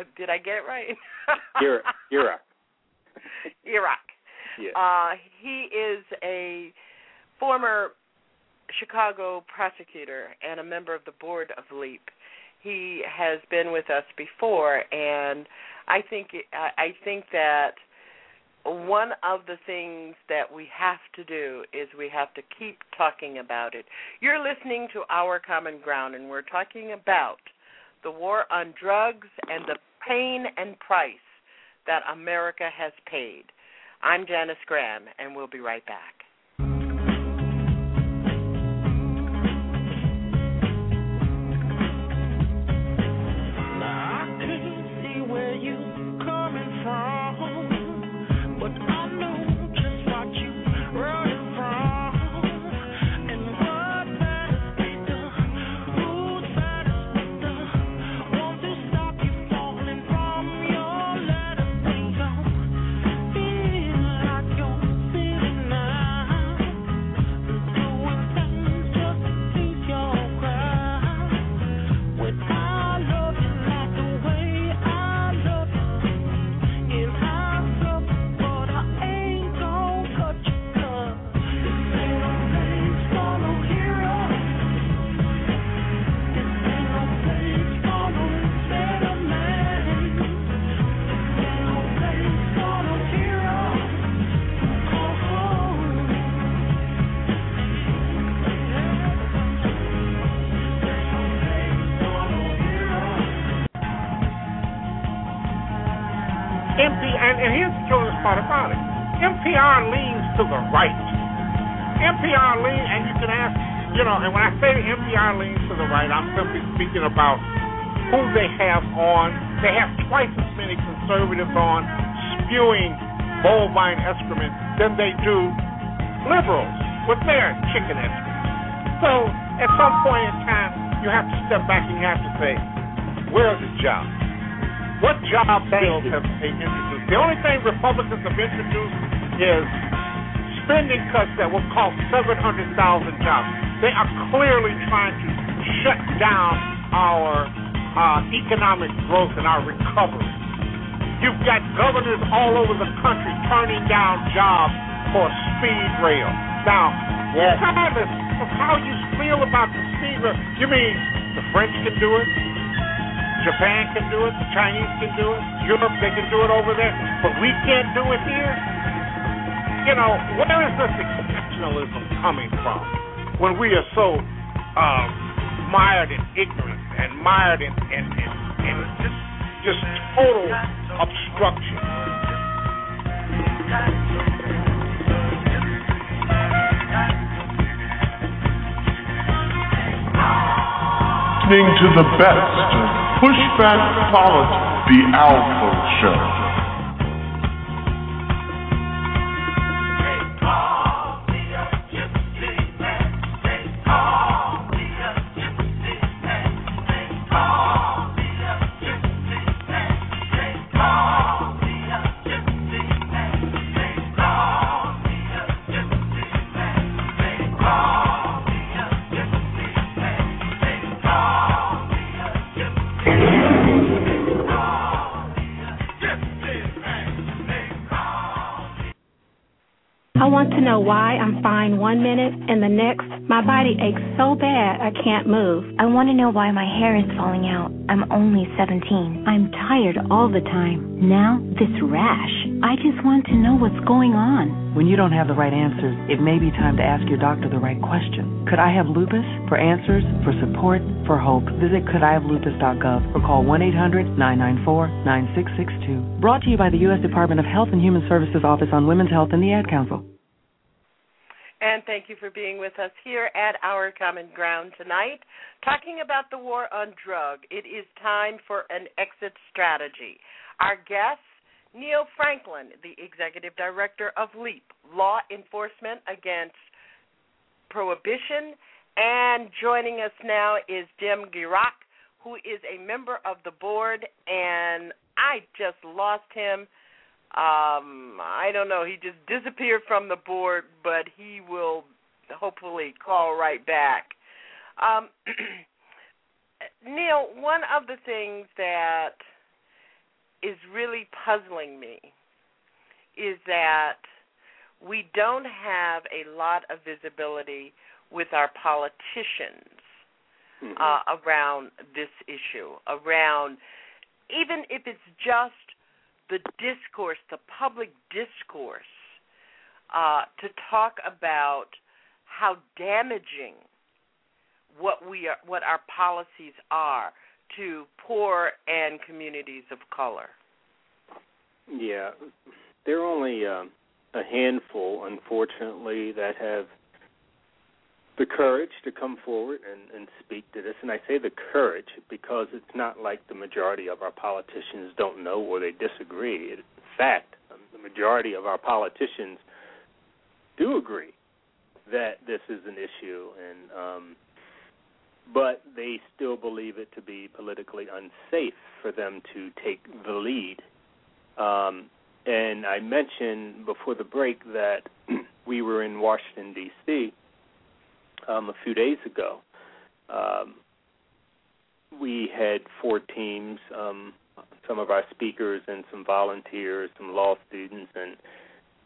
Did I get it right? Iraq. Iraq. Iraq. Yeah. Uh, he is a former Chicago prosecutor and a member of the board of LEAP. He has been with us before, and I think I think that one of the things that we have to do is we have to keep talking about it. You're listening to Our Common Ground, and we're talking about the war on drugs and the pain and price that America has paid. I'm Janice Graham, and we'll be right back. To the right. NPR leans, and you can ask, you know, and when I say NPR leans to the right, I'm simply speaking about who they have on. They have twice as many conservatives on spewing bovine excrement than they do liberals with their chicken excrement. So at some point in time, you have to step back and you have to say, where's the job? What job bills have they introduced? The only thing Republicans have introduced is spending cuts that will cost 700,000 jobs. They are clearly trying to shut down our uh, economic growth and our recovery. You've got governors all over the country turning down jobs for speed rail. Now, yes. regardless of how you feel about the speed rail, you mean the French can do it, Japan can do it, the Chinese can do it, Europe they can do it over there, but we can't do it here. You know, where is this exceptionalism coming from when we are so um, mired in ignorance and mired in, in, in, in just, just total obstruction? Listening to the best Pushback Politics, the Alpha Show. To know why I'm fine one minute and the next my body aches so bad I can't move. I want to know why my hair is falling out. I'm only 17. I'm tired all the time. Now, this rash. I just want to know what's going on. When you don't have the right answers, it may be time to ask your doctor the right question. Could I have lupus? For answers, for support, for hope, visit couldihavelupus.gov or call 1 800 994 9662. Brought to you by the U.S. Department of Health and Human Services Office on Women's Health and the Ad Council. And thank you for being with us here at Our Common Ground tonight, talking about the war on drug. It is time for an exit strategy. Our guest, Neill Franklin, the Executive Director of LEAP, Law Enforcement Against prohibition. And joining us now is Jim Gierach, who is a member of the board, and I just lost him. Um, I don't know. He just disappeared from the board, but he will hopefully call right back. Um, Neill, one of the things that is really puzzling me is that we don't have a lot of visibility with our politicians mm-hmm. uh, around this issue, around even if it's just the discourse, the public discourse, uh, to talk about how damaging what we are, what our policies are to poor and communities of color. Yeah, there are only uh, a handful, unfortunately, that have the courage to come forward and, and speak to this. And I say the courage because it's not like the majority of our politicians don't know or they disagree. In fact, the majority of our politicians do agree that this is an issue, and um, but they still believe it to be politically unsafe for them to take the lead. Um, and I mentioned before the break that we were in Washington D.C. Um, a few days ago. Um, we had four teams, um, some of our speakers and some volunteers, some law students, and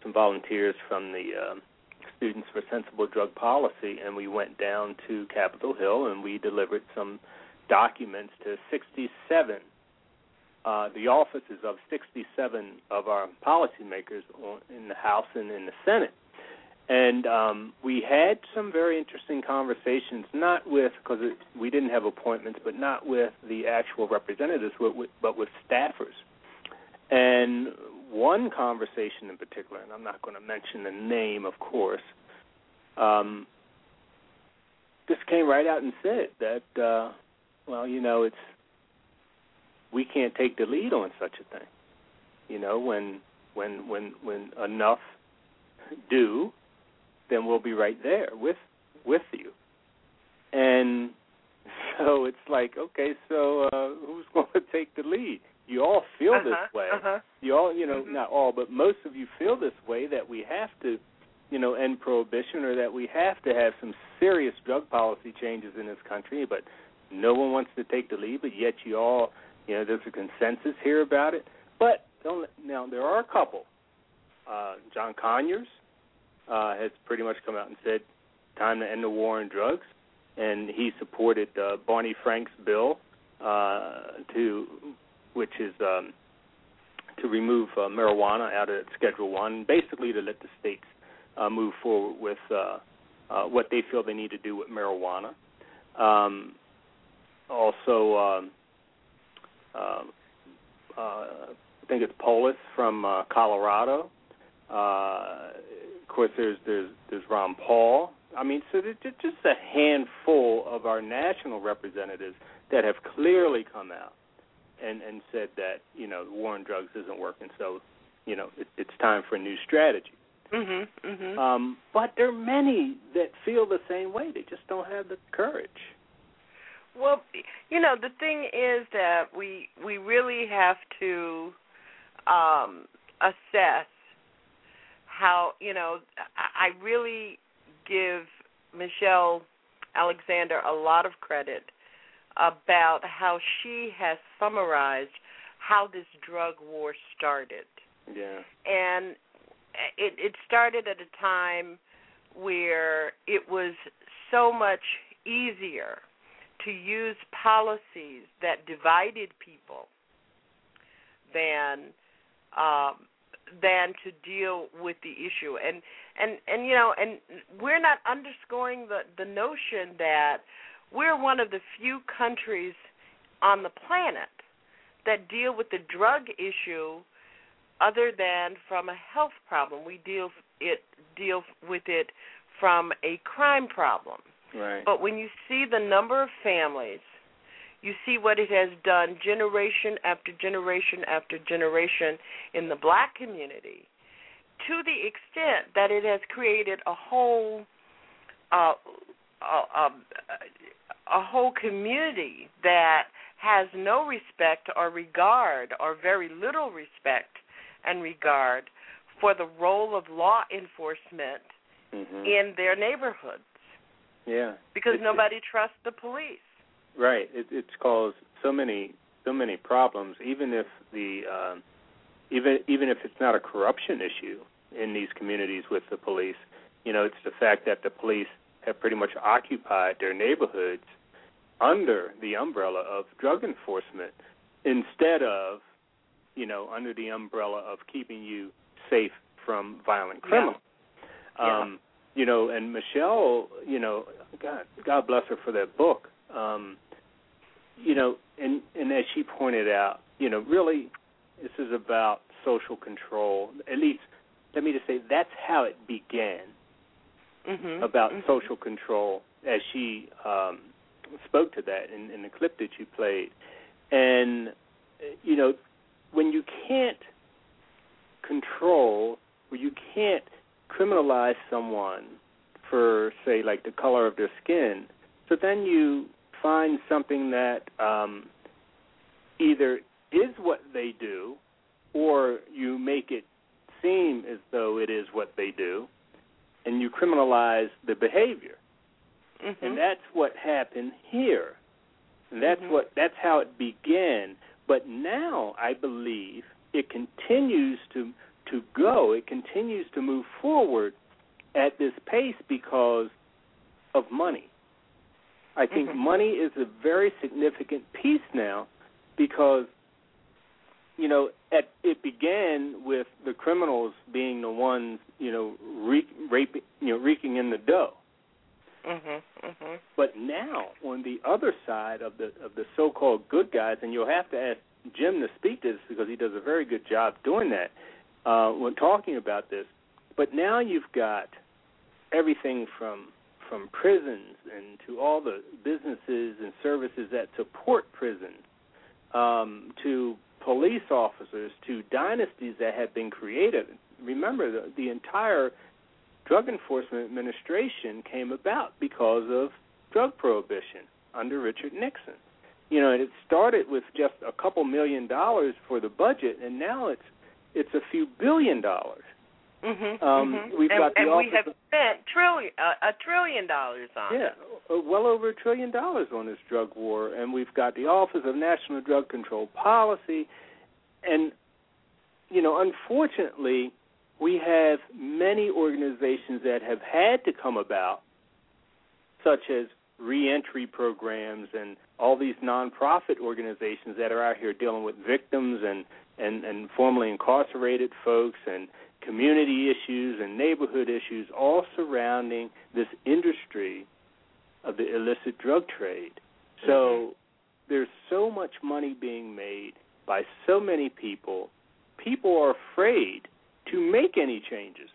some volunteers from the uh, Students for Sensible Drug Policy, and we went down to Capitol Hill and we delivered some documents to 67, uh, the offices of 67 of our policymakers in the House and in the Senate. And um, we had some very interesting conversations, not with, because we didn't have appointments, but not with the actual representatives, but with, but with staffers. And one conversation in particular, and I'm not going to mention the name, of course, um, just came right out and said that, uh, well, you know, it's we can't take the lead on such a thing. You know, when when when when enough do, then we'll be right there with with you. And so it's like, okay, so uh, who's going to take the lead? you all feel uh-huh, this way. Uh-huh. You all, you know, mm-hmm. not all, but most of you feel this way that we have to, you know, end prohibition or that we have to have some serious drug policy changes in this country, but no one wants to take the lead, but yet you all, you know, there's a consensus here about it. But don't, now there are a couple. Uh, John Conyers uh, has pretty much come out and said, time to end the war on drugs, and he supported uh, Barney Frank's bill uh, to which is um, to remove uh, marijuana out of Schedule One, basically to let the states uh, move forward with uh, uh, what they feel they need to do with marijuana. Um, also, um, uh, uh, I think it's Polis from uh, Colorado. Uh, course, there's there's there's Ron Paul. I mean, so there's just a handful of our national representatives that have clearly come out and and said that you know war on drugs isn't working, so you know it, it's time for a new strategy. Mhm. Mhm. Um, but there are many that feel the same way. They just don't have the courage. Well, you know, the thing is that we we really have to um assess how, you know, I really give Michelle Alexander a lot of credit about how she has summarized how this drug war started. Yeah. And it it started at a time where it was so much easier to use policies that divided people than um than to deal with the issue and and and you know and we're not underscoring the the notion that we're one of the few countries on the planet that deal with the drug issue other than from a health problem. We deal it deal with it from a crime problem. Right. But when you see the number of families, you see what it has done generation after generation after generation in the black community to the extent that it has created a whole a a, a, a whole community that has no respect or regard or very little respect and regard for the role of law enforcement mm-hmm. in their neighborhoods. Yeah. Because it's, nobody trusts the police. Right. It, it's caused so many so many problems. Even if the um, even even if it's not a corruption issue in these communities with the police, you know, it's the fact that the police have pretty much occupied their neighborhoods under the umbrella of drug enforcement instead of, you know, under the umbrella of keeping you safe from violent criminals. Yeah. Um, you know, and Michelle, you know, God, God bless her for that book. Um, you know, and and as she pointed out, you know, really, this is about social control. At least, let me just say that's how it began. Mm-hmm. About mm-hmm. social control, as she um, spoke to that in, in the clip that you played, and you know, when you can't control, or you can't criminalize someone for, say, like the color of their skin, so then you find something that um, either is what they do, or you make it seem as though it is what they do, and you criminalize the behavior. Mm-hmm. And that's what happened here. And that's Mhm. what that's how it began. But now I believe it continues to to go. It continues to move forward at this pace because of money. I think Mhm. money is a very significant piece now because you know at, it began with the criminals being the ones you know re- raping you know reeking in the dough Mhm. Mhm. but now on the other side of the of the so-called good guys, and you'll have to ask Jim to speak to this because he does a very good job doing that uh, when talking about this. But now you've got everything from from prisons and to all the businesses and services that support prisons, um, to police officers, to dynasties that have been created. Remember, the, the entire Drug Enforcement Administration came about because of drug prohibition under Richard Nixon. You know, and it started with just a couple million dollars for the budget, and now it's it's a few billion dollars. Mhm. Um, mhm. we've and, got the and we have of- spent trillion uh, a trillion dollars on Yeah, it. uh, well over a trillion dollars on this drug war, and we've got the Office of National Drug Control Policy, and you know, unfortunately, we have many organizations that have had to come about, such as reentry programs and all these nonprofit organizations that are out here dealing with victims and and and formerly incarcerated folks and community issues and neighborhood issues all surrounding this industry of the illicit drug trade. So mm-hmm. there's so much money being made by so many people. People are afraid to make any changes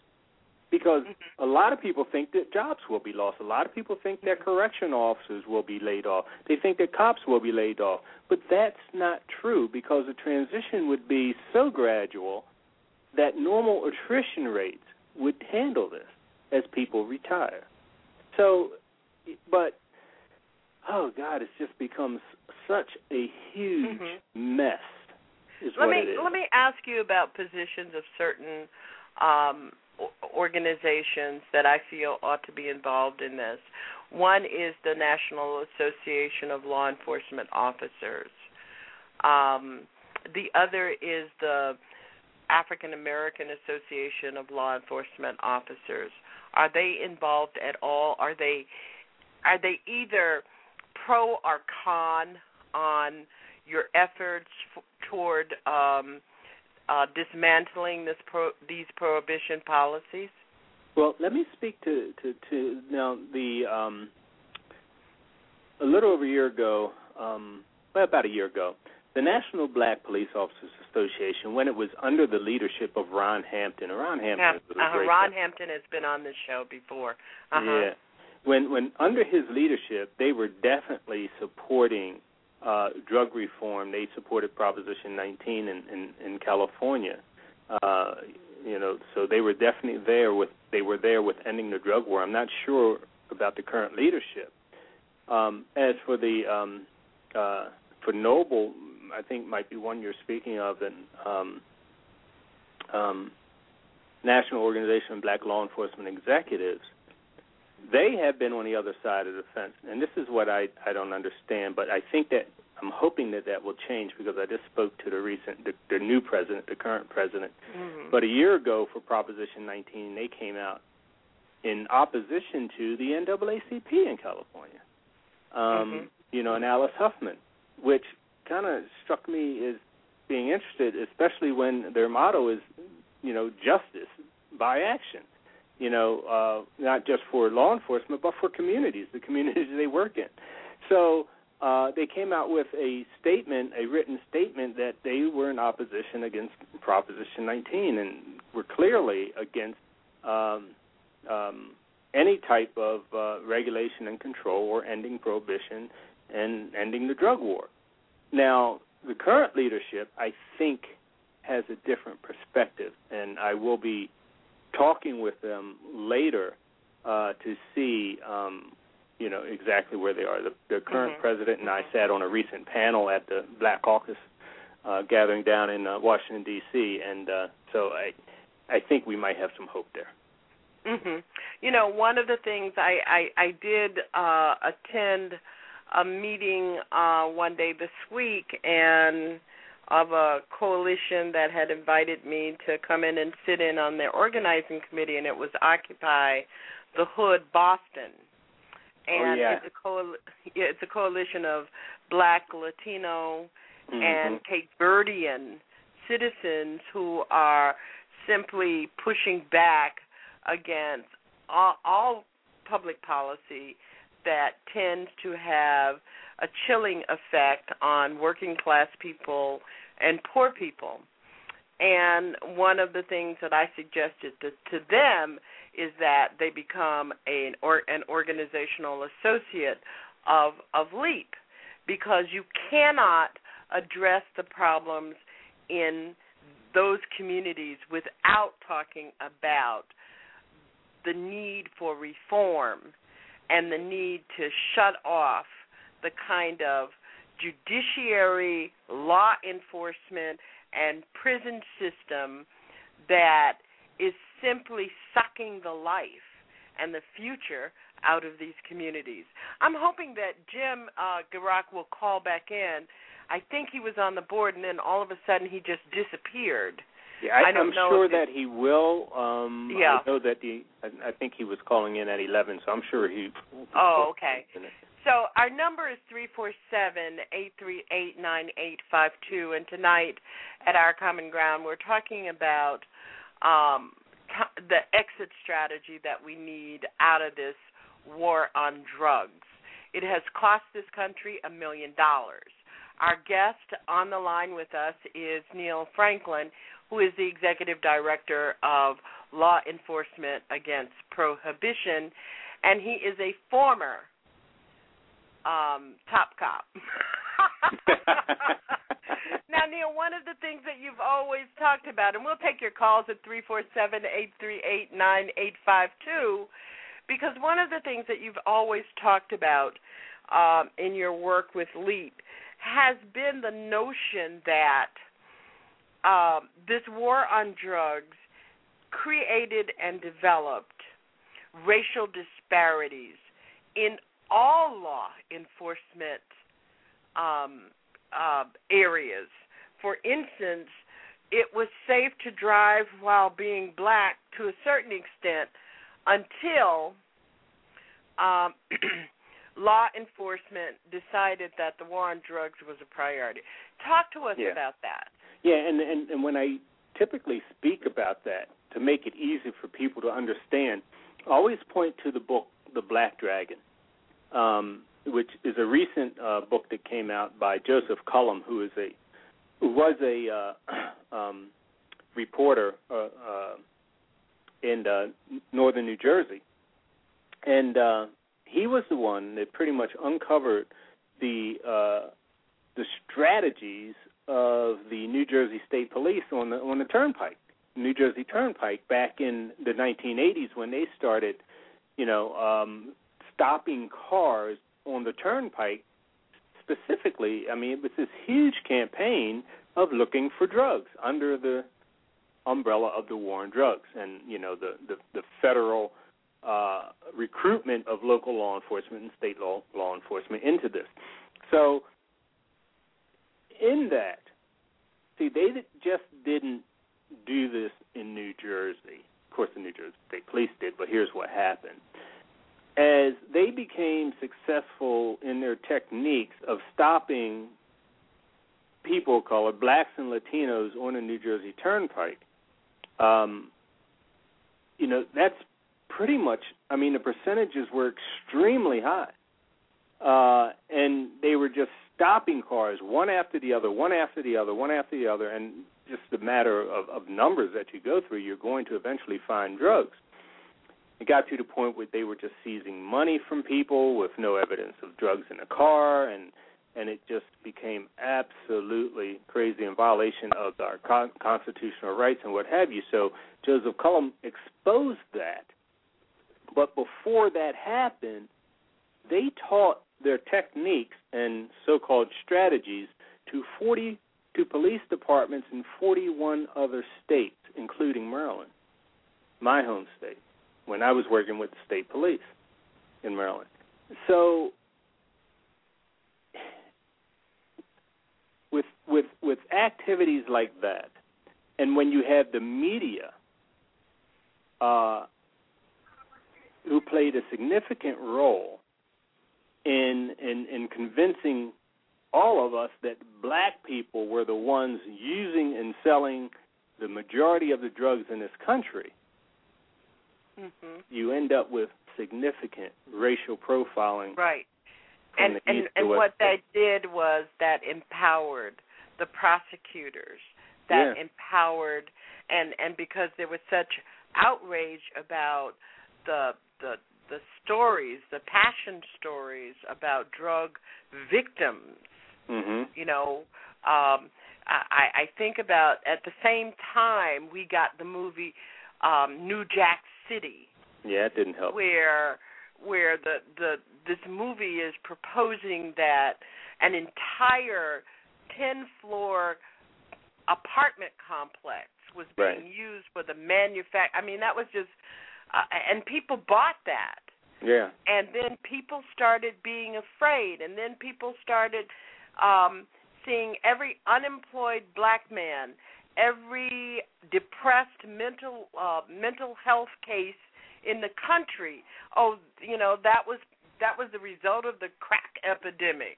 because mm-hmm. a lot of people think that jobs will be lost. A lot of people think that mm-hmm. correction officers will be laid off. They think that cops will be laid off. But that's not true because the transition would be so gradual that normal attrition rates would handle this as people retire. So, but oh God, it's just becomes such a huge mm-hmm. mess. Let me let me ask you about positions of certain um, organizations that I feel ought to be involved in this. One is the National Association of Law Enforcement Officers. Um, the other is the African American Association of Law Enforcement Officers. Are they involved at all? Are they are they either pro or con on your efforts f- toward um, uh, dismantling this pro- these prohibition policies? Well, let me speak to to, to now the um, a little over a year ago, um, well, about a year ago, the National Black Police Officers Association, when it was under the leadership of Ron Hampton, Ron Hampton Ham- uh, great Ron. Hampton has been on this show before. Uh-huh. Yeah. When when under his leadership, they were definitely supporting uh, drug reform. They supported Proposition 19 in in, in California. Uh, you know, so they were definitely there with they were there with ending the drug war. I'm not sure about the current leadership. Um, as for the um, uh, for NOBLE, I think might be one you're speaking of, and um, um, National Organization of Black Law Enforcement Executives. They have been on the other side of the fence, and this is what I I don't understand. But I think that I'm hoping that that will change because I just spoke to the recent the, the new president, the current president. Mm-hmm. But a year ago, for Proposition 19, they came out in opposition to the NAACP in California. Um, Mhm. You know, and Alice Huffman, which kind of struck me as being interested, especially when their motto is, you know, justice by action. You know, uh, not just for law enforcement, but for communities, the communities they work in. So uh, they came out with a statement, a written statement that they were in opposition against Proposition 19 and were clearly against um, um, any type of uh, regulation and control or ending prohibition and ending the drug war. Now, the current leadership, I think, has a different perspective, and I will be talking with them later uh, to see, um, you know, exactly where they are. The, the current Mhm. president and I sat on a recent panel at the Black Caucus uh, gathering down in uh, Washington D.C., and uh, so I, I think we might have some hope there. Mhm. You know, one of the things I I, I did uh attend a meeting uh one day this week and of a coalition that had invited me to come in and sit in on their organizing committee and it was Occupy the Hood Boston. Oh, and yeah. it's a coal yeah, it's a coalition of black, Latino, mm-hmm. and Cape Verdean citizens who are simply pushing back against all, all public policy that tends to have a chilling effect on working class people and poor people. And one of the things that I suggested to, to them is that they become an or an organizational associate of of LEAP because you cannot address the problems in those communities without talking about the need for reform and the need to shut off the kind of judiciary, law enforcement, and prison system that is simply sucking the life and the future out of these communities. I'm hoping that Jim uh, Gierach will call back in. I think he was on the board, and then all of a sudden he just disappeared. Yeah, I, I am sure that he will. Um, Yeah. I know that the. I, I think he was calling in at eleven, so I'm sure he. Oh, okay. So our number is three four seven eight three eight nine eight five two, and tonight at our common ground we're talking about um, t- the exit strategy that we need out of this war on drugs. It has cost this country a million dollars. Our guest on the line with us is Neill Franklin, who is the executive director of Law Enforcement Against Prohibition, and he is a former um, top cop. now, Neill, one of the things that you've always talked about, and we'll take your calls at three four seven eight three eight nine eight five two, because one of the things that you've always talked about um, in your work with LEAP has been the notion that um, this war on drugs created and developed racial disparities in all law enforcement um, uh, areas. For instance, it was safe to drive while being black to a certain extent until um, law enforcement decided that the war on drugs was a priority. Talk to us Yeah. about that. Yeah, and, and and when I typically speak about that to make it easy for people to understand, I always point to the book The Black Dragon, um, which is a recent uh, book that came out by Joseph Collum, who is a who was a uh, um, reporter uh, uh, in uh, northern New Jersey, and uh, he was the one that pretty much uncovered the uh, the strategies of the New Jersey State Police on the on the Turnpike, New Jersey Turnpike, back in the 1980s when they started, you know, um, stopping cars on the turnpike specifically. I mean, it was this huge campaign of looking for drugs under the umbrella of the war on drugs, and you know the the, the federal uh, recruitment of local law enforcement and state law law enforcement into this. So, in that, see, they just didn't do this in New Jersey. Of course, the New Jersey State Police did, but here's what happened. As they became successful in their techniques of stopping people of color, blacks and Latinos, on a New Jersey Turnpike, um, you know, that's pretty much. I mean, the percentages were extremely high, uh, and they were just stopping cars one after the other, one after the other, one after the other, and just a matter of, of numbers that you go through, you're going to eventually find drugs. It got to the point where they were just seizing money from people with no evidence of drugs in the car, and and it just became absolutely crazy in violation of our con- constitutional rights and what have you. So Joseph Collum exposed that. But before that happened, they taught their techniques and so-called strategies to 40 to police departments in 41 other states, including Maryland, my home state, when I was working with the state police in Maryland. So with with with activities like that, and when you have the media, uh, who played a significant role in in in convincing all of us that black people were the ones using and selling the majority of the drugs in this country, mm-hmm. you end up with significant racial profiling. Right and and and what that did was that empowered the prosecutors that yeah. empowered and and because there was such outrage about the the the stories the passion stories about drug victims mm-hmm. you know um i i think about at the same time we got the movie um new jack city yeah it didn't help where where the the this movie is proposing that an entire 10 floor apartment complex was being right. used for the manufact I mean that was just uh, and people bought that. Yeah. And then people started being afraid and then people started um seeing every unemployed black man, every depressed mental uh mental health case in the country. Oh, you know, that was that was the result of the crack epidemic.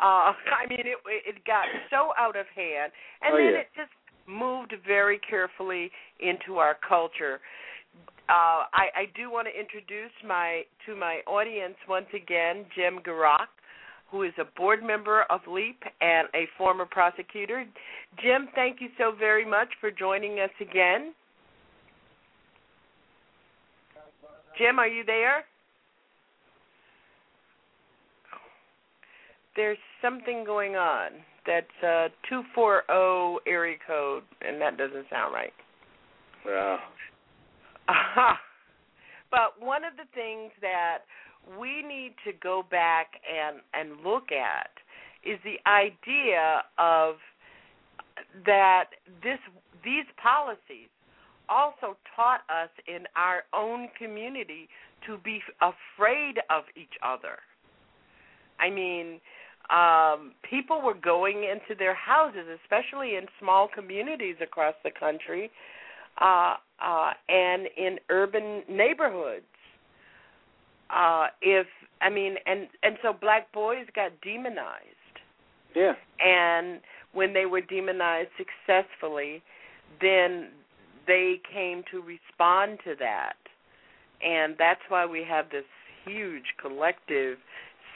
Uh, I mean, it it got so out of hand, and oh, then yeah. it just moved very carefully into our culture. Uh, I, I do want to introduce my to my audience once again, Jim Gierach, who is a board member of LEAP and a former prosecutor. Jim, thank you so very much for joining us again. Jim, are you there? There's something going on. That's uh 240 area code, and that doesn't sound right. Yeah. Aha. But one of the things that we need to go back and and look at is the idea of that this these policies also taught us in our own community to be afraid of each other. I mean, um, people were going into their houses, especially in small communities across the country, uh, uh, and in urban neighborhoods. Uh, if I mean, and and so black boys got demonized. Yeah. And when they were demonized successfully, then they came to respond to that. And that's why we have this huge collective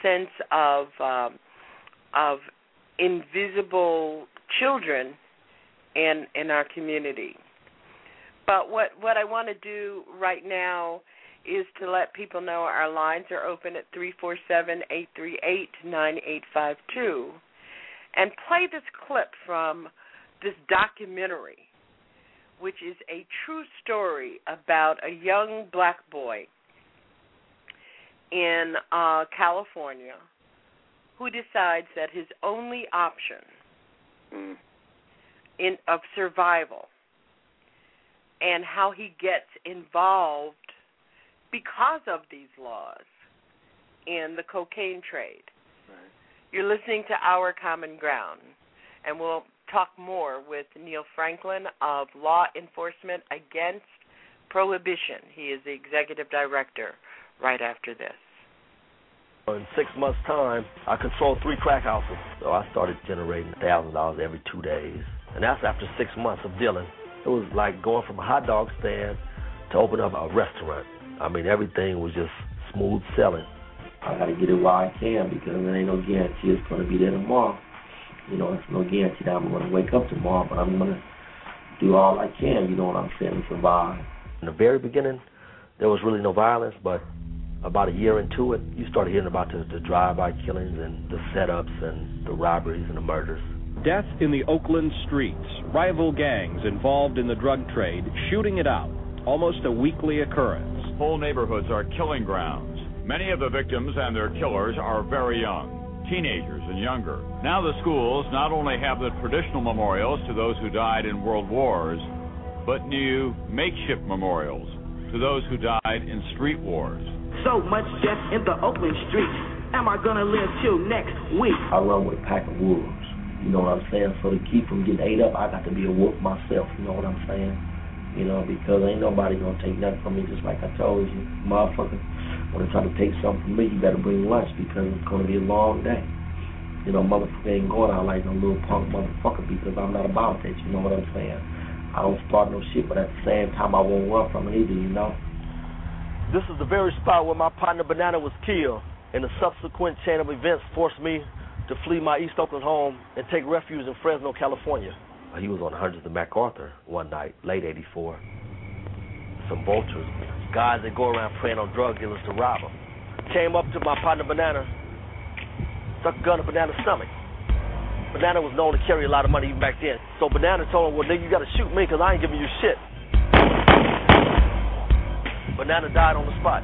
sense of um, of invisible children in in our community. But what what I want to do right now is to let people know our lines are open at 347-838-9852 and play this clip from this documentary which is a true story about a young black boy in uh, California who decides that his only option in of survival and how he gets involved because of these laws and the cocaine trade. You're listening to Our Common Ground, and we'll talk more with Neill Franklin of Law Enforcement Against Prohibition. He is the executive director right after this. In six months' time, I controlled three crack houses. So I started generating thousand dollars every two days, and that's after six months of dealing. It was like going from a hot dog stand to open up a restaurant. I mean, everything was just smooth selling. I got to get it while I can because there ain't no guarantee it's going to be there tomorrow. You know, it's no guarantee that I'm going to wake up tomorrow, but I'm going to do all I can. You know what I'm saying to survive. In the very beginning, there was really no violence, but about a year into it, you started hearing about the, the drive-by killings and the setups and the robberies and the murders. Death in the Oakland streets, rival gangs involved in the drug trade shooting it out, almost a weekly occurrence. Whole neighborhoods are killing grounds. Many of the victims and their killers are very young, teenagers and younger. Now the schools not only have the traditional memorials to those who died in world wars, but new makeshift memorials to those who died in street wars. So much death in the Oakland streets. Am I gonna live till next week? I run with a pack of wolves. You know what I'm saying? So to keep from getting ate up, I got to be a wolf myself. You know what I'm saying? You know, because ain't nobody gonna take nothing from me. Just like I told you, motherfucker. They try to take something from me, you better bring lunch because it's gonna be a long day. You know, motherfucker ain't going out like no little punk motherfucker because I'm not about that. You know what I'm saying? I don't start no shit, but at the same time, I won't run from it either. You know. This is the very spot where my partner Banana was killed, and the subsequent chain of events forced me to flee my East Oakland home and take refuge in Fresno, California. He was on hundreds of MacArthur one night, late '84. Some vultures, guys that go around preying on drug dealers to rob them, came up to my partner Banana, stuck a gun in Banana's stomach. Banana was known to carry a lot of money even back then. So Banana told him, well, nigga, you got to shoot me because I ain't giving you shit. Banana died on the spot.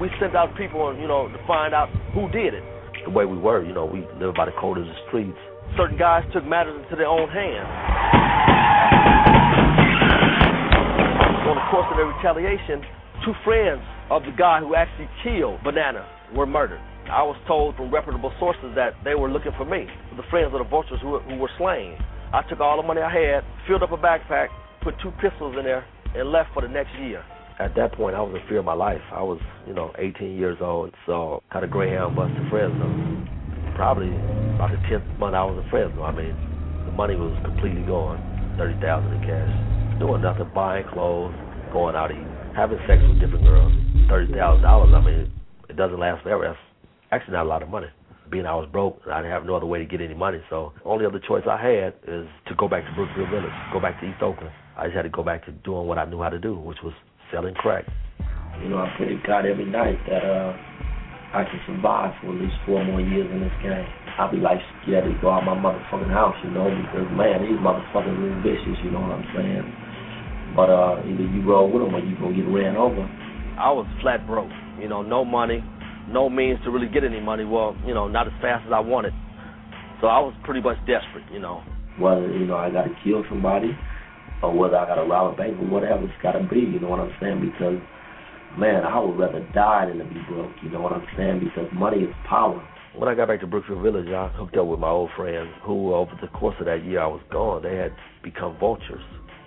We sent out people, you know, to find out who did it. The way we were, you know, we lived by the code of the streets. Certain guys took matters into their own hands. On the course of their retaliation, two friends of the guy who actually killed Banana were murdered. I was told from reputable sources that they were looking for me, the friends of the vultures who, who were slain. I took all the money I had, filled up a backpack, put two pistols in there, and left for the next year. At that point, I was in fear of my life. I was, you know, 18 years old, so had a Greyhound bus to Fresno. Probably about the 10th month I was in Fresno. I mean, the money was completely gone, 30000 in cash. Doing nothing, buying clothes, going out eating, having sex with different girls. $30,000, I mean, it doesn't last forever. That's actually not a lot of money. Being I was broke, I didn't have no other way to get any money, so only other choice I had is to go back to Brookfield Village, go back to East Oakland. I just had to go back to doing what I knew how to do, which was selling crack. You know, I pray to God every night that uh, I can survive for at least four more years in this game. I'll be like scared to go out my motherfucking house, you know, because man, these motherfuckers are vicious, you know what I'm saying? But uh, either you roll with them or you gonna get ran over. I was flat broke, you know, no money, no means to really get any money. Well, you know, not as fast as I wanted. So I was pretty much desperate, you know. Whether you know I got to kill somebody, or whether I got to rob a bank, or whatever it's got to be. You know what I'm saying? Because man, I would rather die than to be broke. You know what I'm saying? Because money is power. When I got back to Brookfield Village, I hooked up with my old friends who, over the course of that year I was gone, they had become vultures.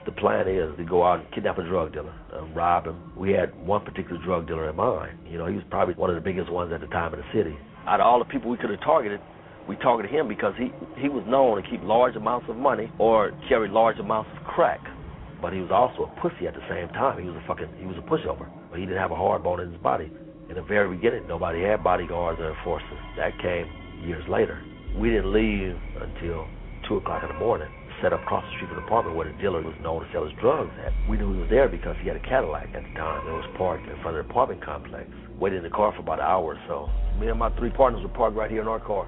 The plan is to go out and kidnap a drug dealer, and rob him. We had one particular drug dealer in mind. You know, he was probably one of the biggest ones at the time in the city. Out of all the people we could have targeted, we targeted him because he he was known to keep large amounts of money or carry large amounts of crack. But he was also a pussy at the same time. He was a fucking he was a pushover. But he didn't have a hard bone in his body. In the very beginning, nobody had bodyguards or enforcers. That came years later. We didn't leave until two o'clock in the morning. Set up across the street from the apartment where the dealer was known to sell his drugs at. We knew he was there because he had a Cadillac at the time. It was parked in front of the apartment complex. Waited in the car for about an hour or so. Me and my three partners were parked right here in our car.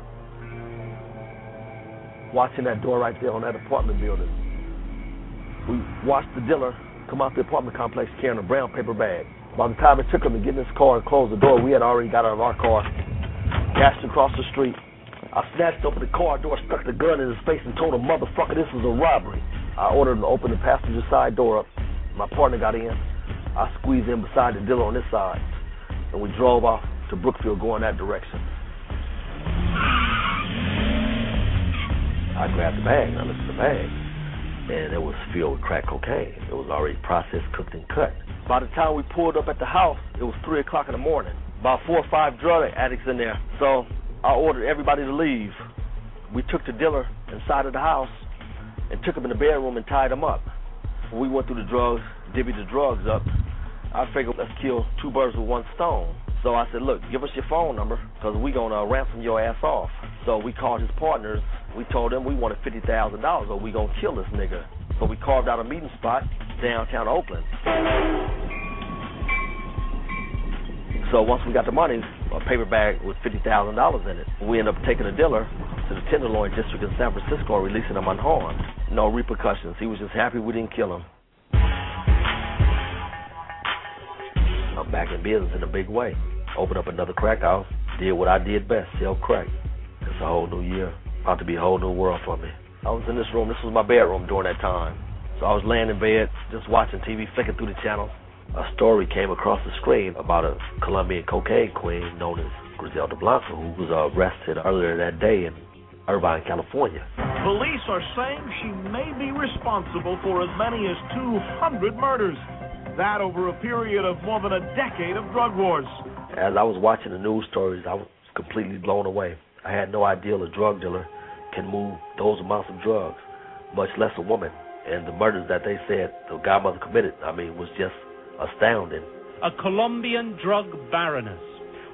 Watching that door right there on that apartment building. We watched the dealer come out the apartment complex carrying a brown paper bag. By the time it took him to get in his car and close the door, we had already got out of our car, dashed across the street. I snatched open the car door, stuck the gun in his face, and told him, motherfucker, this is a robbery. I ordered him to open the passenger side door up. My partner got in. I squeezed in beside the dealer on this side, and we drove off to Brookfield going that direction. I grabbed the bag, looked at the bag, and it was filled with crack cocaine. It was already processed, cooked, and cut. By the time we pulled up at the house, it was 3 o'clock in the morning. About four or five drug addicts in there. So I ordered everybody to leave. We took the dealer inside of the house and took him in the bedroom and tied him up. We went through the drugs, divvied the drugs up. I figured let's kill two birds with one stone. So I said, look, give us your phone number because we're going to uh, ransom your ass off. So we called his partners. We told them we wanted $50,000 or we going to kill this nigga. So we carved out a meeting spot downtown Oakland. So once we got the money, a paper bag with $50,000 in it, we ended up taking the dealer to the Tenderloin District in San Francisco and releasing him unharmed. No repercussions. He was just happy we didn't kill him. I'm back in business in a big way. Opened up another crack house, did what I did best, sell crack. It's a whole new year. About to be a whole new world for me. I was in this room, this was my bedroom during that time. So I was laying in bed, just watching TV, flicking through the channels. A story came across the screen about a Colombian cocaine queen known as Griselda Blanco, who was arrested earlier that day in Irvine, California. Police are saying she may be responsible for as many as 200 murders. That over a period of more than a decade of drug wars. As I was watching the news stories, I was completely blown away. I had no idea a drug dealer can move those amounts of drugs, much less a woman. And the murders that they said the godmother committed, I mean, was just astounding. A Colombian drug baroness,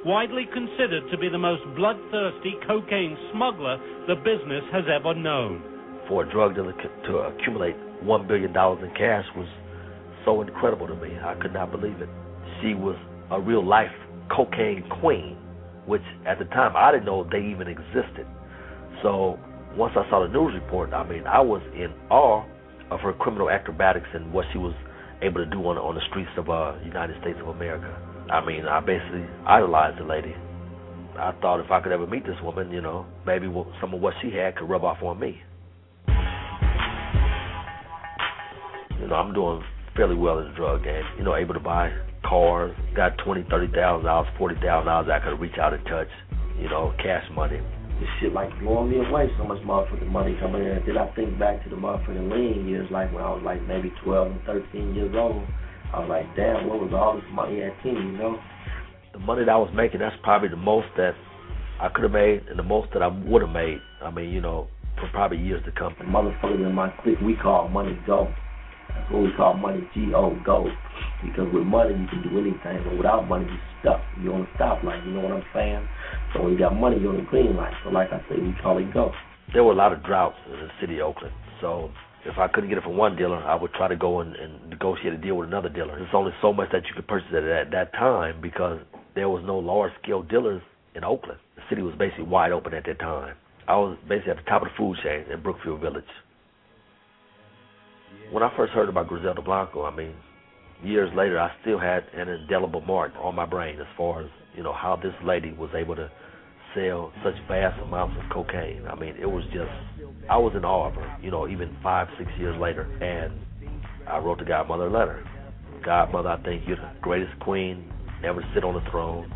widely considered to be the most bloodthirsty cocaine smuggler the business has ever known. For a drug dealer to accumulate $1 billion in cash was so incredible to me. I could not believe it. She was a real life cocaine queen, which at the time I didn't know they even existed. So once I saw the news report, I mean, I was in awe of her criminal acrobatics and what she was able to do on on the streets of uh United States of America. I mean, I basically idolized the lady. I thought if I could ever meet this woman, you know, maybe some of what she had could rub off on me. You know, I'm doing fairly well in the drug game. You know, able to buy cars, got twenty, thirty thousand dollars, forty thousand dollars I could reach out and touch. You know, cash money. This shit like blowing me away. So much motherfucking money coming in. Did I think back to the motherfucking lean years, like when I was like maybe twelve and thirteen years old? I was like, damn, what was all this money at ten? You know, the money that I was making, that's probably the most that I could have made, and the most that I would have made. I mean, you know, for probably years to come. The motherfuckers in my clique, we call money go. That's what we call money G-O, go. Because with money, you can do anything. But without money, you're stuck. You're on the stoplight. You know what I'm saying? So when you got money, you're on the green light. So like I say, we call it go. There were a lot of droughts in the city of Oakland. So if I couldn't get it from one dealer, I would try to go and, and negotiate a deal with another dealer. There's only so much that you could purchase at that time because there was no large scale dealers in Oakland. The city was basically wide open at that time. I was basically at the top of the food chain in Brookfield Village. When I first heard about Griselda Blanco, I mean, years later, I still had an indelible mark on my brain as far as you know how this lady was able to sell such vast amounts of cocaine. I mean, it was just I was in awe of her. You know, even five, six years later, and I wrote the Godmother a letter. Godmother, I think you're the greatest queen ever sit on the throne.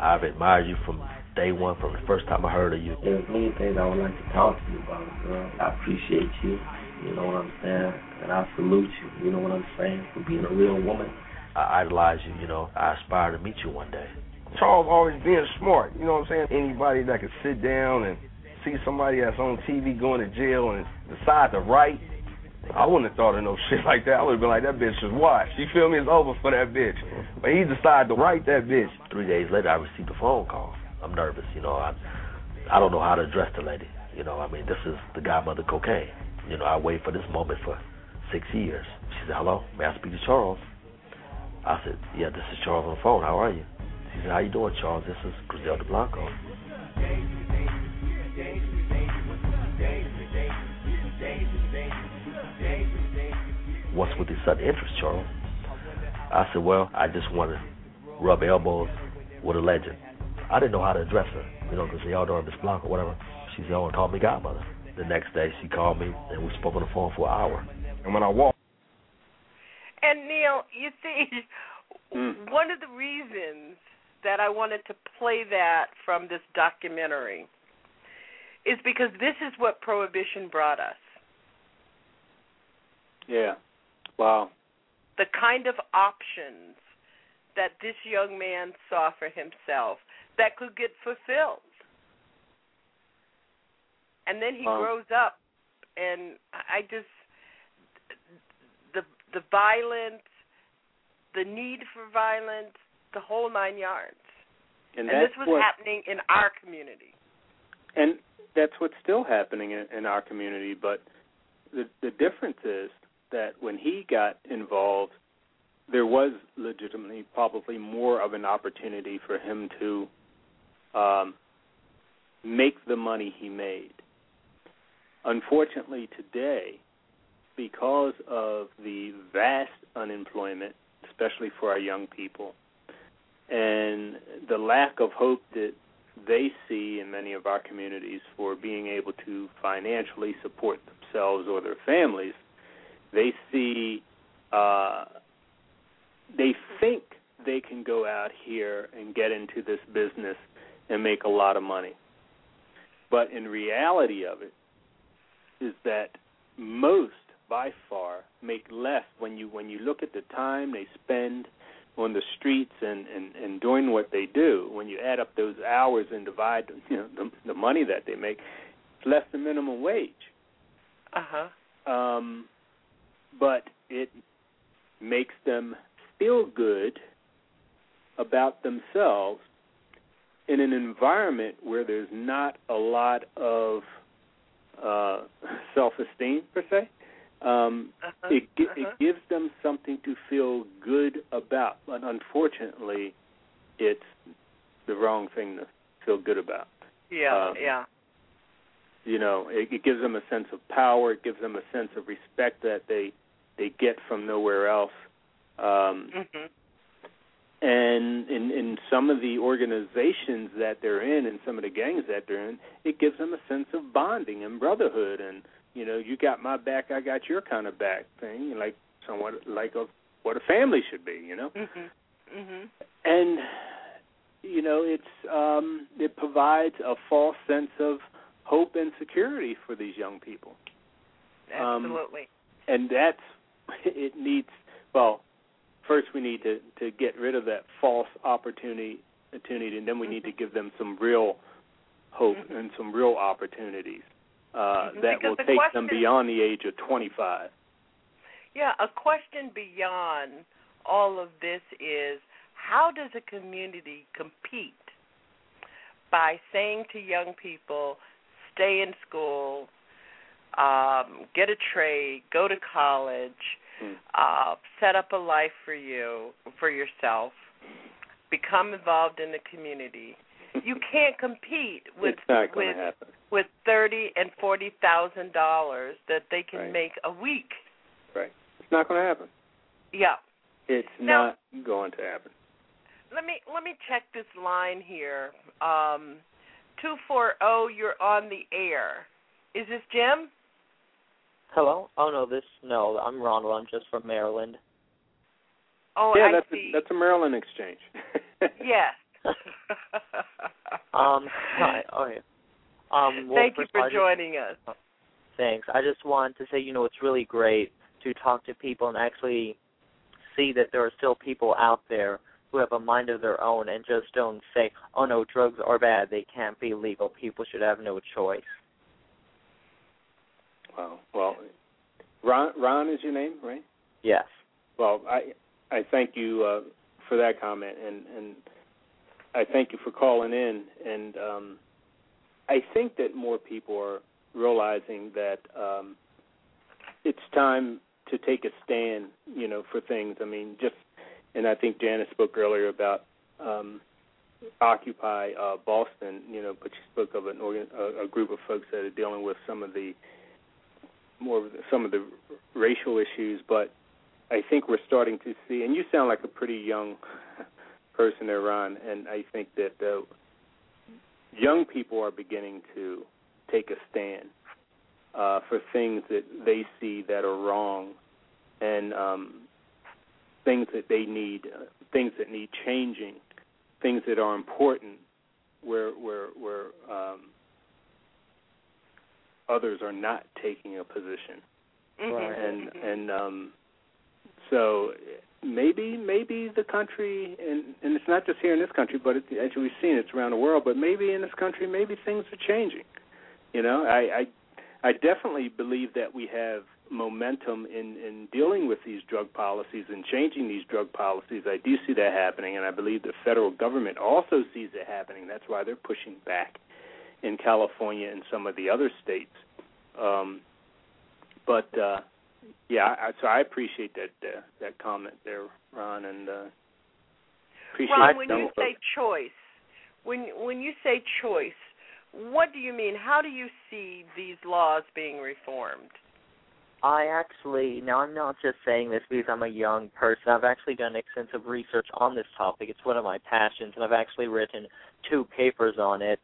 I've admired you from day one, from the first time I heard of you. There's many things I would like to talk to you about, girl. I appreciate you. You know what I'm saying? And I salute you, you know what I'm saying, for being a real woman. I idolize you, you know. I aspire to meet you one day. Charles always being smart, you know what I'm saying? Anybody that can sit down and see somebody that's on TV going to jail and decide to write, I wouldn't have thought of no shit like that. I would have been like, that bitch just watch. You feel me? It's over for that bitch. But he decided to write that bitch. Three days later, I received a phone call. I'm nervous, you know. I I don't know how to address the lady. You know, I mean, this is the godmother cocaine. You know, I waited for this moment for six years. She said, hello, may I speak to Charles? I said, yeah, this is Charles on the phone. How are you? She said, how you doing, Charles? This is Griselda Blanco. What's with this sudden interest, Charles? I said, well, I just want to rub elbows with a legend. I didn't know how to address her, you know, because they all know her Miss Blanc or whatever. She said, oh, call me godmother. The next day, she called me, and we spoke on the phone for an hour. And when I walked, And Neill, you see, Mm. one of the reasons that I wanted to play that from this documentary is because this is what prohibition brought us. Yeah. Wow. The kind of options that this young man saw for himself that could get fulfilled. And then he Wow. grows up and I just the the violence, the need for violence, the whole nine yards. And, And, this was what, happening in our community. and that's what's still happening in, in our community. But the the difference is that when he got involved, there was legitimately probably more of an opportunity for him to um, make the money he made. Unfortunately, today, because of the vast unemployment, especially for our young people, and the lack of hope that they see in many of our communities for being able to financially support themselves or their families, they see, uh, they think they can go out here and get into this business and make a lot of money. But in reality of it is that most by far make less when you when you look at the time they spend on the streets and, and, and doing what they do, when you add up those hours and divide you know the, the money that they make, it's less than minimum wage. Uh huh. Um, but it makes them feel good about themselves in an environment where there's not a lot of uh, self-esteem per se. Um, Uh-huh. it gi- uh-huh. it gives them something to feel good about, but unfortunately, it's the wrong thing to feel good about. Yeah, Um, yeah. You know, it, it gives them a sense of power. It gives them a sense of respect that they they get from nowhere else. Um, Mhm. And in in some of the organizations that they're in and some of the gangs that they're in it gives them a sense of bonding and brotherhood and you know you got my back i got your kind of back thing like somewhat like a what a family should be you know Mhm. Mhm. and you know it's um it provides a false sense of hope and security for these young people Um, Absolutely. and that's it needs well first we need to to get rid of that false opportunity opportunity and then we need to give them some real hope and some real opportunities uh Mhm. that Because will the take question- them beyond the age of 25 Yeah, a question beyond all of this is how does a community compete by saying to young people, stay in school, um, get a trade, go to college, uh, set up a life for you, for yourself, become involved in the community. You can't compete with it's not going with happen with thirty and forty thousand dollars that they can Right. make a week. right it's not going to happen Yeah. it's Now- not going to happen Let me let me check this line here. Um two four oh you're on the air. Is this Jim? Hello? Oh no, this no, I'm Ronald. I'm just from Maryland. Oh yeah I that's see. a, that's a maryland exchange yes. Um, hi. Okay. Um, well, Thank you first of all, for I just- joining us. Thanks. I just wanted to say, you know, it's really great to talk to people and actually see that there are still people out there who have a mind of their own and just don't say, "Oh no, drugs are bad. They can't be legal. People should have no choice." Wow well ron ron is your name right Yes. Well, I I thank you uh, for that comment, and and I thank you for calling in. And um, I think that more people are realizing that um, it's time to take a stand, you know, for things. I mean, just and I think Janice spoke earlier about um, Occupy uh, Boston, you know, but she spoke of an organ, a, a group of folks that are dealing with some of the more of the, some of the racial issues, but I think we're starting to see, and you sound like a pretty young person there, Ron, and I think that uh, young people are beginning to take a stand uh, for things that they see that are wrong, and um, things that they need, uh, things that need changing, things that are important, where where where um, others are not taking a position, Mm-hmm. and and um, so maybe maybe the country and and it's not just here in this country, but it, as we've seen, it's around the world. But maybe in this country, maybe things are changing. You know, I I, I definitely believe that we have momentum in in dealing with these drug policies and changing these drug policies. I do see that happening, and I believe the federal government also sees it happening. That's why they're pushing back in California and some of the other states. Um, but uh, yeah, I, so I appreciate that uh, that comment there, Ron, and uh, appreciate. It. Ron, when you folks. say choice, when when you say choice, what do you mean? How do you see these laws being reformed? I actually now I'm not just saying this because I'm a young person. I've actually done extensive research on this topic. It's one of my passions, and I've actually written two papers on it.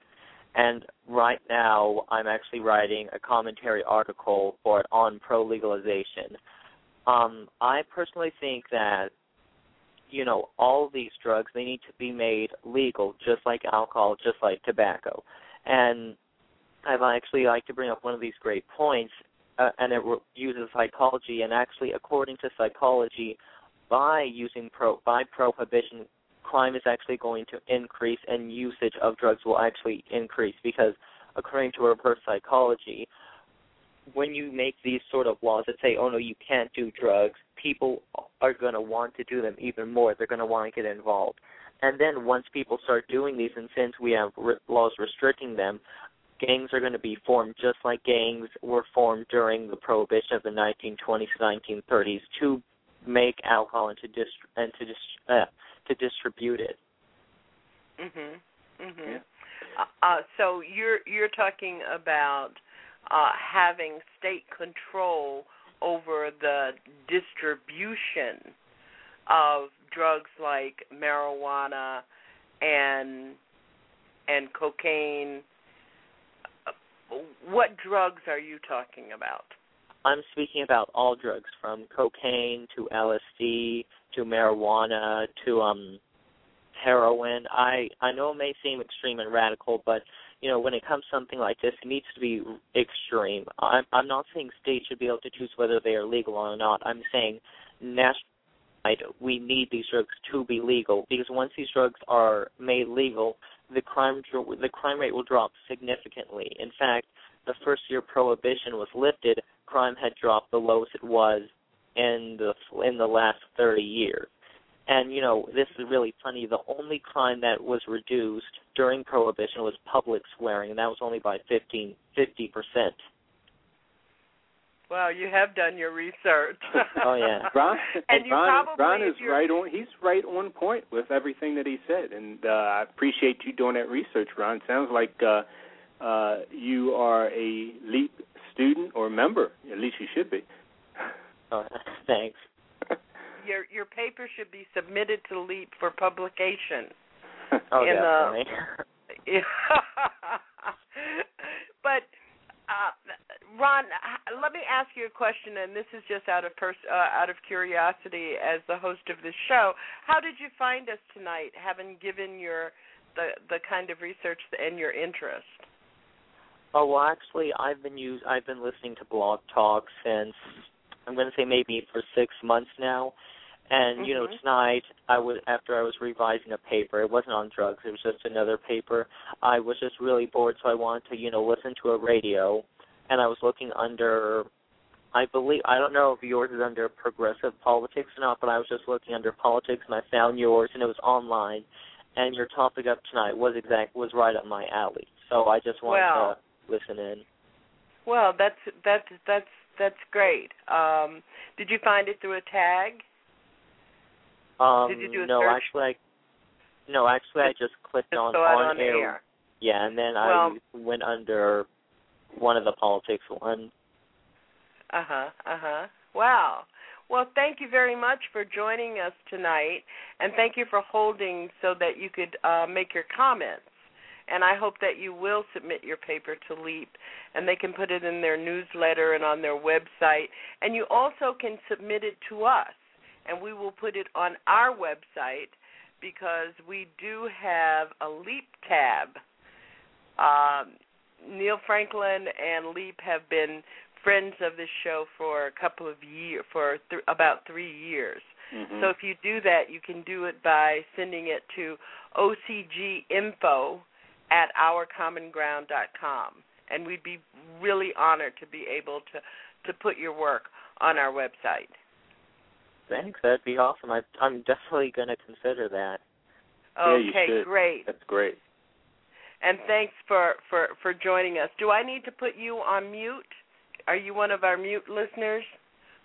And right now, I'm actually writing a commentary article for it on pro legalization. Um, I personally think that you know all these drugs they need to be made legal, just like alcohol, just like tobacco. And I'd actually like to bring up one of these great points, uh, and it re- uses psychology. And actually, according to psychology, by using pro by prohibition, crime is actually going to increase, and usage of drugs will actually increase because, according to reverse psychology, when you make these sort of laws that say, "Oh no, you can't do drugs," people are going to want to do them even more. They're going to want to get involved. And then once people start doing these, and since we have re- laws restricting them, gangs are going to be formed just like gangs were formed during the prohibition of the 1920s, 1930s to make alcohol and to dist- and to dis- uh, to distribute it. Mhm. Mhm. Uh, uh, so you're you're talking about uh, having state control over the distribution of drugs like marijuana and and cocaine. Uh, What drugs are you talking about? I'm speaking about all drugs from cocaine to LSD to marijuana to um heroin. I I know it may seem extreme and radical, but you know when it comes to something like this, it needs to be extreme. I'm I'm not saying states should be able to choose whether they are legal or not. I'm saying national we need these drugs to be legal because once these drugs are made legal, the crime the crime rate will drop significantly. In fact, the first year prohibition was lifted, crime had dropped the lowest it was in the in the last 30 years. And you know, this is really funny. The only crime that was reduced during prohibition was public swearing, and that was only by 15 50 percent. Well, you have done your research. Oh yeah, Ron, And you Ron, probably, Ron is if right on. He's right on point with everything that he said, and uh, I appreciate you doing that research, Ron. Sounds like uh, uh, you are a LEAP student or member. At least you should be. Oh, thanks. your your paper should be submitted to LEAP for publication. Oh, in definitely. the but uh, Ron, let me ask you a question, and this is just out of pers- uh, out of curiosity as the host of this show. How did you find us tonight, having given your the the kind of research and your interest? Oh well, actually, I've been use I've been listening to Blog Talk since I'm going to say maybe for six months now. And you know, Mhm. tonight I was after I was revising a paper. It wasn't on drugs. It was just another paper. I was just really bored, so I wanted to you know listen to a radio, and I was looking under. I believe I don't know if yours is under progressive politics or not, but I was just looking under politics, and I found yours, and it was online. And your topic up tonight was exact was right up my alley. So I just wanted Well. to listen in. Well, that's that's that's that's great. Um, did you find it through a tag? Um, Did you do a no, search? actually, I, no, actually, I just clicked Just on on, on air. Yeah, and then Well- I went under one of the politics one. Uh huh. Uh huh. Wow. Well, thank you very much for joining us tonight, and thank you for holding so that you could uh, make your comments. And I hope that you will submit your paper to LEAP, and they can put it in their newsletter and on their website. And you also can submit it to us, and we will put it on our website because we do have a LEAP tab. Um, Neill Franklin and Leap have been friends of this show for a couple of years, for th- about three years. Mm-hmm. So if you do that, you can do it by sending it to ocginfo at ourcommonground.com, and we'd be really honored to be able to to put your work on our website. Thanks. That'd be awesome. I, I'm definitely going to consider that. Okay, should. great. That's great. And thanks for, for, for joining us. Do I need to put you on mute? Are you one of our mute listeners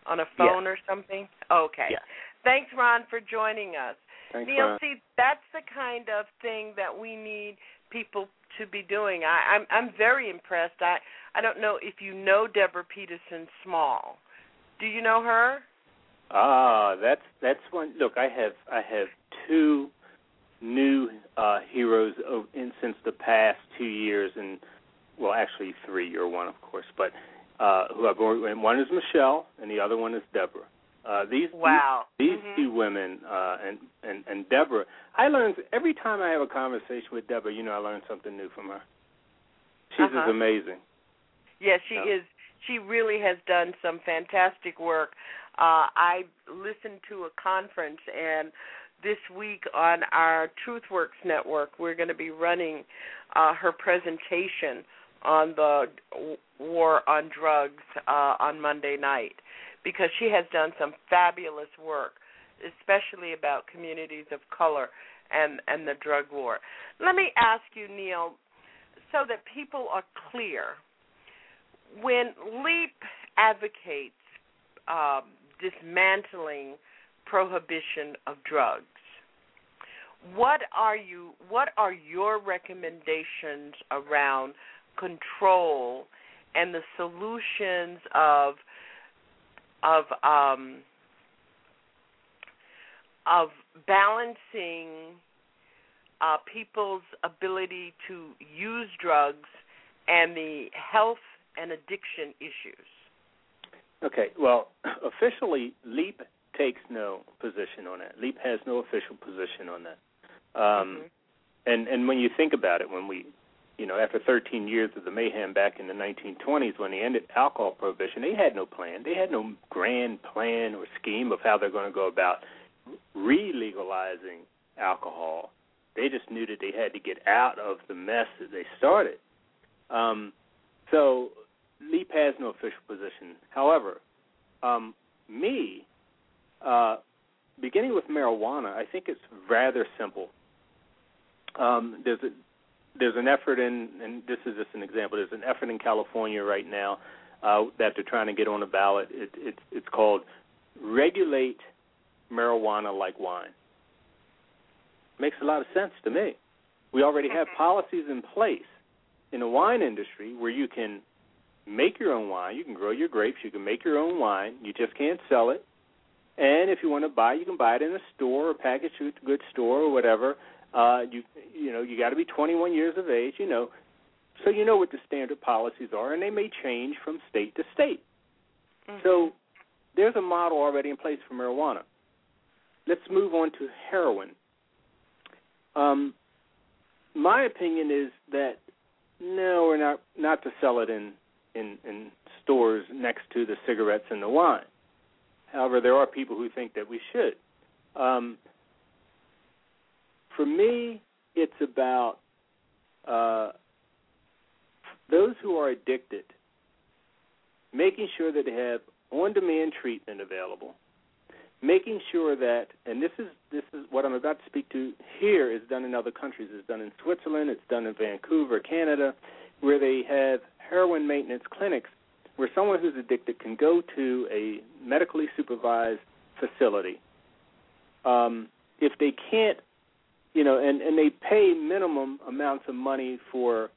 on a phone or something? Okay. Yeah. Thanks, Ron, for joining us. Thanks, Neill, Ron. see, that's the kind of thing that we need people to be doing. I, I'm I'm very impressed. I I don't know if you know Deborah Peterson Small. Do you know her? Ah, that's that's one. Look, I have I have two new uh, heroes of, in since the past two years, and well, actually three. You're one, of course, but uh, who I've and one is Michelle, and the other one is Deborah. Uh, these Wow. these, these Mhm. two women, uh, and and and Deborah. I learn every time I have a conversation with Deborah. You know, I learn something new from her. She's Uh-huh. just amazing. Yes, she Yeah. is. She really has done some fantastic work. Uh, I listened to a conference, and this week on our TruthWorks network, we're going to be running uh, her presentation on the war on drugs uh, on Monday night because she has done some fabulous work, especially about communities of color and and the drug war. Let me ask you, Neill, so that people are clear when LEAP advocates um, dismantling prohibition of drugs, what are you? What are your recommendations around control and the solutions of of um, of balancing uh, people's ability to use drugs and the health and addiction issues? Okay, well, officially, LEAP takes no position on that. LEAP has no official position on that. Um, And and when you think about it, when we, you know, after 13 years of the mayhem back in the 1920s, when they ended alcohol prohibition, they had no plan. They had no grand plan or scheme of how they're going to go about re-legalizing alcohol. They just knew that they had to get out of the mess that they started. Um, so LEAP has no official position. However, um, me, uh, beginning with marijuana, I think it's rather simple. Um, there's a there's an effort in, and this is just an example. There's an effort in California right now uh, that they're trying to get on the ballot. It, it's it's called regulate marijuana like wine. Makes a lot of sense to me. We already have policies in place in the wine industry where you can make your own wine. You can grow your grapes. You can make your own wine. You just can't sell it. And if you want to buy, you can buy it in a store or package goods store or whatever. Uh, you you know you got to be 21 years of age. You know, so you know what the standard policies are, and they may change from state to state. So there's a model already in place for marijuana. Let's move on to heroin. Um, my opinion is that no, we're not not to sell it in in in stores next to the cigarettes and the wine. However, there are people who think that we should. Um, for me, it's about uh, those who are addicted, making sure that they have on-demand treatment available, making sure that, and this is this is what I'm about to speak to here is done in other countries. It's done in Switzerland. It's done in Vancouver, Canada, where they have heroin maintenance clinics where someone who's addicted can go to a medically supervised facility. Um, if they can't, you know, and, and they pay minimum amounts of money for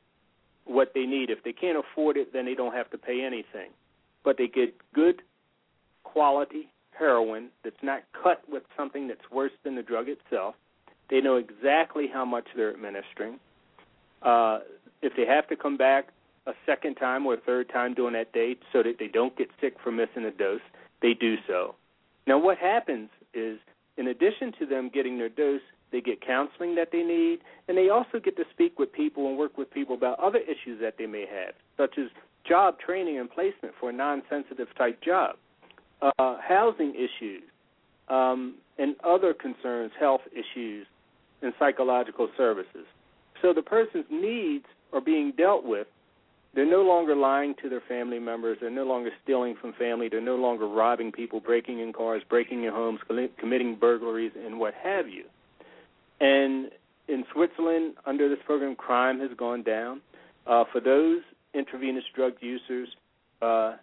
what they need. If they can't afford it, then they don't have to pay anything. But they get good quality heroin that's not cut with something that's worse than the drug itself. They know exactly how much they're administering. Uh, if they have to come back a second time or a third time during that day so that they don't get sick from missing a dose, they do so. Now, what happens is, in addition to them getting their dose, they get counseling that they need, and they also get to speak with people and work with people about other issues that they may have, such as job training and placement for a non-sensitive type job, uh, housing issues, um, and other concerns, health issues, and psychological services. So the person's needs are being dealt with. They're no longer lying to their family members. They're no longer stealing from family. They're no longer robbing people, breaking in cars, breaking in homes, committing burglaries, and what have you. And in Switzerland, under this program, crime has gone down. Uh, for those intravenous drug users, uh,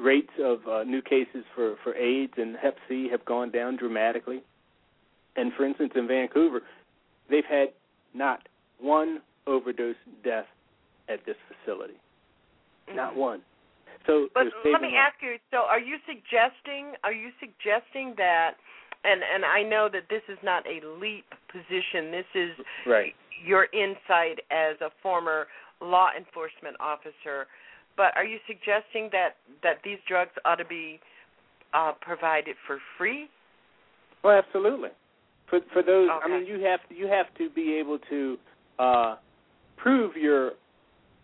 rates of uh, new cases for, for AIDS and Hep C have gone down dramatically. And for instance, in Vancouver, they've had not one overdose death at this facility. Mm-hmm. Not one. So, but let me ask you. So, are you suggesting? Are you suggesting that? And and I know that this is not a leap position. This is right. your insight as a former law enforcement officer. But are you suggesting that that these drugs ought to be uh, provided for free? Well, absolutely. For for those, okay. I mean, you have to, you have to be able to uh, prove your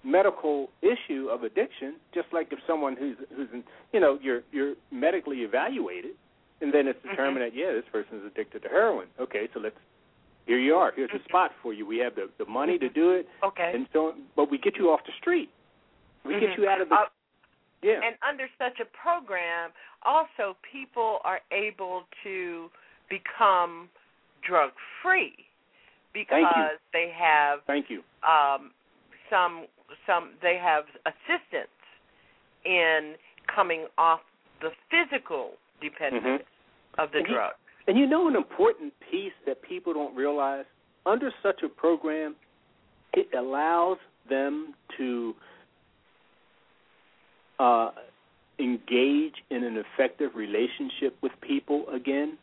medical issue of addiction, just like if someone who's who's in, you know you're you're medically evaluated, and then it's determined mm-hmm. that yeah this person is addicted to heroin. Okay, so let's here you are. Here's a spot for you. We have the the money to do it. Okay. And so, but we get you off the street. We mm-hmm. get you out of the. Uh, yeah. And under such a program, also people are able to become drug free because they have. Thank you. Um, some some they have assistance in coming off the physical dependence mm-hmm. of the and drug. You, and you know an important piece that people don't realize under such a program, it allows them to uh, engage in an effective relationship with people again.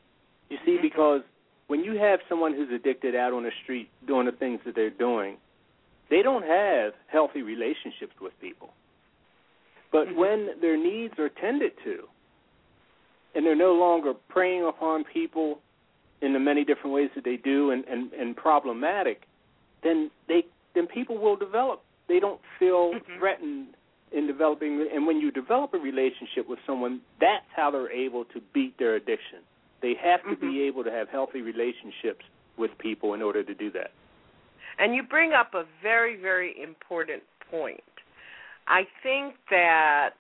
You see, Mm-hmm. because when you have someone who's addicted out on the street doing the things that they're doing, they don't have healthy relationships with people. But Mm-hmm. when their needs are tended to, and they're no longer preying upon people in the many different ways that they do and, and, and problematic, then they then people will develop. They don't feel mm-hmm. threatened in developing and when you develop a relationship with someone, that's how they're able to beat their addiction. They have to mm-hmm. be able to have healthy relationships with people in order to do that. And you bring up a very, very important point. I think that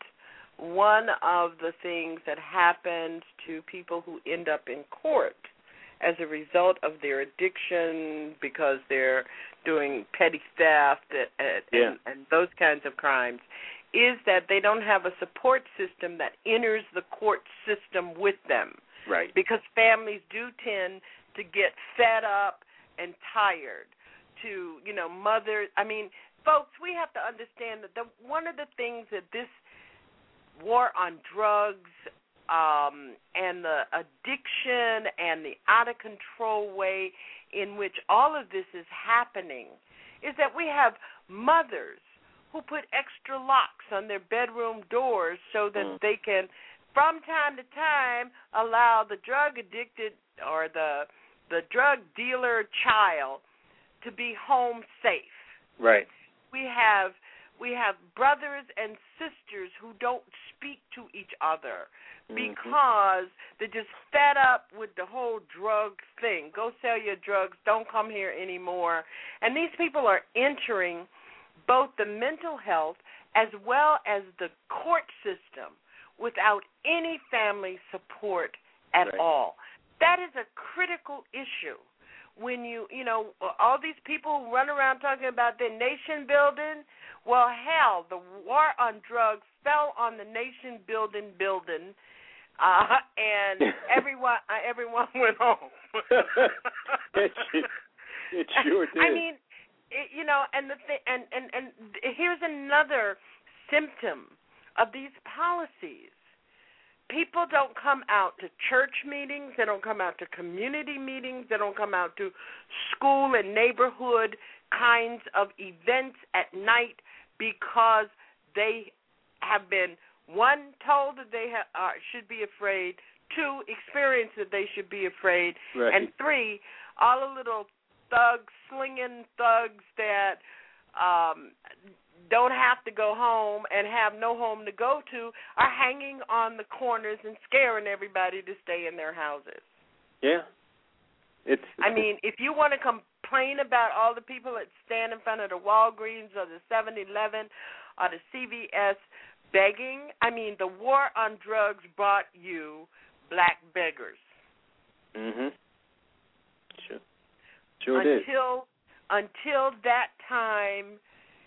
one of the things that happens to people who end up in court as a result of their addiction because they're doing petty theft and, and, yeah. and those kinds of crimes is that they don't have a support system that enters the court system with them. Right. Because families do tend to get fed up and tired to, you know, mother I mean, folks, we have to understand that the one of the things that this war on drugs um, and the addiction and the out of control way in which all of this is happening is that we have mothers who put extra locks on their bedroom doors so that mm. they can from time to time allow the drug addicted or the the drug dealer child to be home safe. Right. We have we have brothers and sisters who don't speak to each other mm-hmm. because they're just fed up with the whole drug thing. Go sell your drugs, don't come here anymore. And these people are entering both the mental health as well as the court system without any family support at right. all. That is a critical issue when you you know all these people run around talking about the nation building. Well hell the war on drugs fell on the nation building building uh and everyone uh, everyone went home. It, it sure did. i mean it, you know and the th- and and and here's another symptom of these policies people don't come out to church meetings, they don't come out to community meetings, they don't come out to school and neighborhood kinds of events at night because they have been one told that they ha- uh, should be afraid, two experienced that they should be afraid, Right. and three all the little thugs, slinging thugs that um don't have to go home and have no home to go to are hanging on the corners and scaring everybody to stay in their houses. Yeah. It's I mean, if you want to complain about all the people that stand in front of the Walgreens or the 7-Eleven or the CVS begging, I mean, the war on drugs brought you black beggars. Mhm. Sure. Sure did. until until that time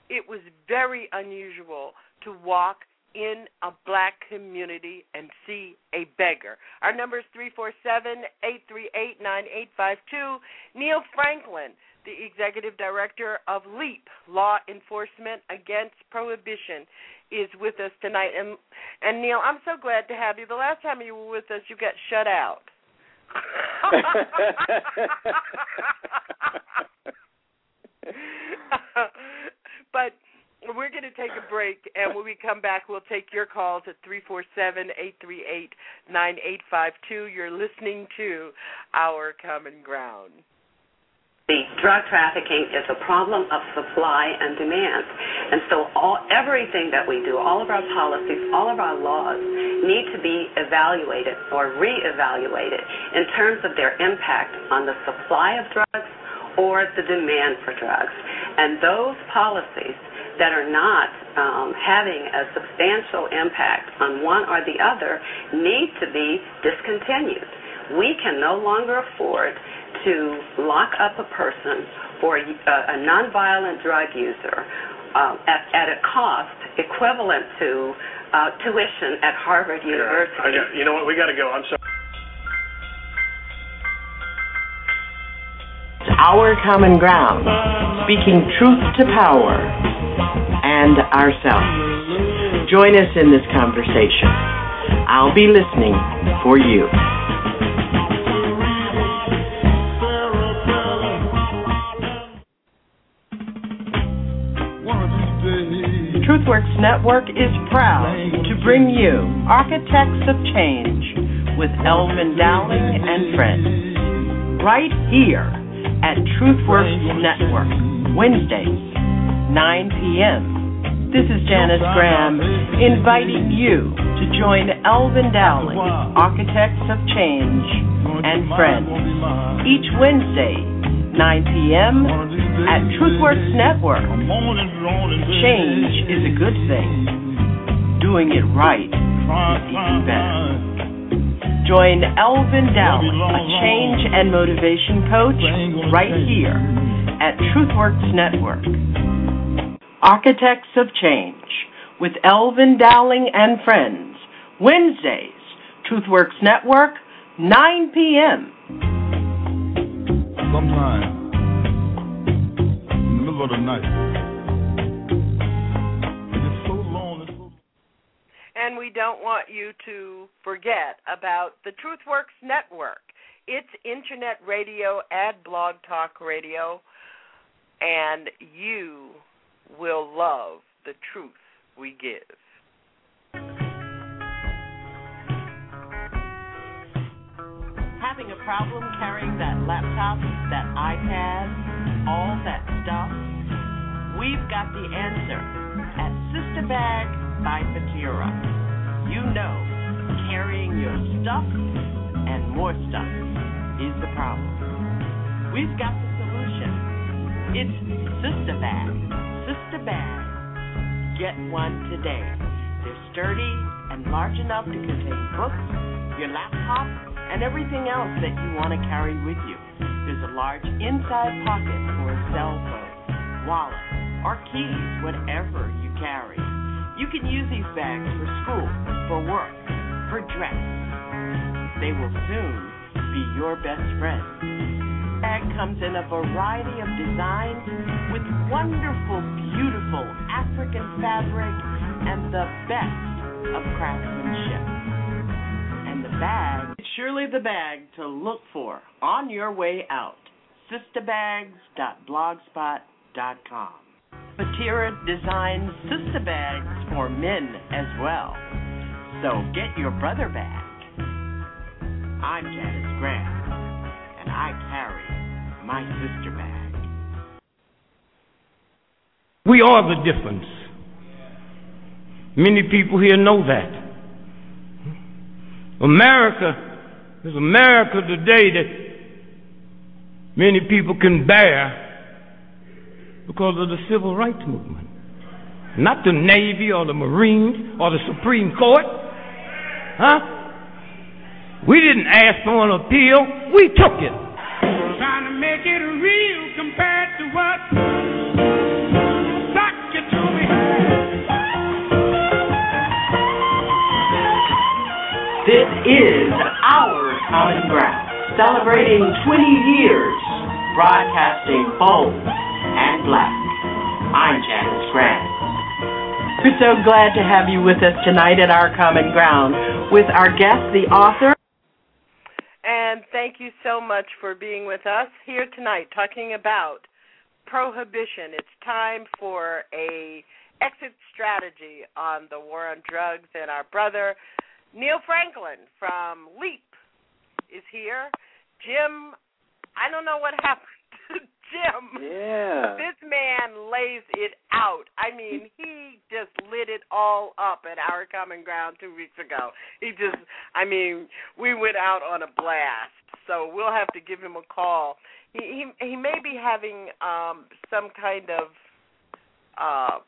it was very unusual to walk in a black community and see a beggar. Our number is 347-838-9852. Neill Franklin, the executive director of LEAP, Law Enforcement Against Prohibition, is with us tonight. And and Neill, I'm so glad to have you. The last time you were with us, you got shut out. but we're going to take a break, and when we come back, we'll take your calls at 347 838 9852. You're listening to Our Common Ground. The drug trafficking is a problem of supply and demand. And so all everything that we do, all of our policies, all of our laws need to be evaluated or reevaluated in terms of their impact on the supply of drugs or the demand for drugs. And those policies that are not um, having a substantial impact on one or the other need to be discontinued. We can no longer afford to lock up a person or a, a nonviolent drug user uh, at, at a cost equivalent to uh, tuition at Harvard University. I you know what? We got to go. I'm sorry. Our common ground, speaking truth to power and ourselves. Join us in this conversation. I'll be listening for you. TruthWorks Network is proud to bring you Architects of Change with Elvin Dowling and friends. Right here at TruthWorks Network, Wednesdays, 9 p.m. This is Janice Graham inviting you to join Elvin Dowling, Architects of Change and Friends, each Wednesday, 9 p.m. at TruthWorks Network. Change is a good thing. Doing it right is even better. Join Elvin Dowling, a change and motivation coach, right here at TruthWorks Network. Architects of Change with Elvin Dowling and Friends, Wednesdays, TruthWorks Network, 9 p.m. sometime in the middle of the night. And we don't want you to forget about the TruthWorks Network. It's internet radio and blog talk radio, and you will love the truth we give. Having a problem carrying that laptop, that iPad, all that stuff? We've got the answer at Sister Bag by Fatira. You know, carrying your stuff and more stuff is the problem. We've got the solution. It's Sister Bag. Sister Bag. Get one today. They're sturdy and large enough to contain books, your laptop, and everything else that you want to carry with you. There's a large inside pocket for a cell phone, wallet, or keys, whatever you carry. You can use these bags for school, for work, for dress. They will soon be your best friend. Bag comes in a variety of designs with wonderful, beautiful African fabric and the best of craftsmanship. And the bag. It's surely the bag to look for on your way out. Sistabags.blogspot.com. Batira designs sister bags for men as well. So get your brother bag. I'm Janice Graham, and I carry my sister bag. We are the difference. Many people here know that. America is America today that many people can bear because of the civil rights movement. Not the Navy or the Marines or the Supreme Court. Huh? We didn't ask for an appeal, we took it. Trying to make it real compared to what This is our common ground, celebrating 20 years, broadcasting bold and black. I'm Janice Graham. We're so glad to have you with us tonight at our common ground with our guest, the author. And thank you so much for being with us here tonight talking about prohibition. It's time for a exit strategy on the war on drugs and our brother Neill Franklin from Leap is here. Jim, I don't know what happened Jim. Yeah. This man lays it out. I mean, he just lit it all up at our common ground two weeks ago. He just, I mean, we went out on a blast. So we'll have to give him a call. He he, he may be having um some kind of uh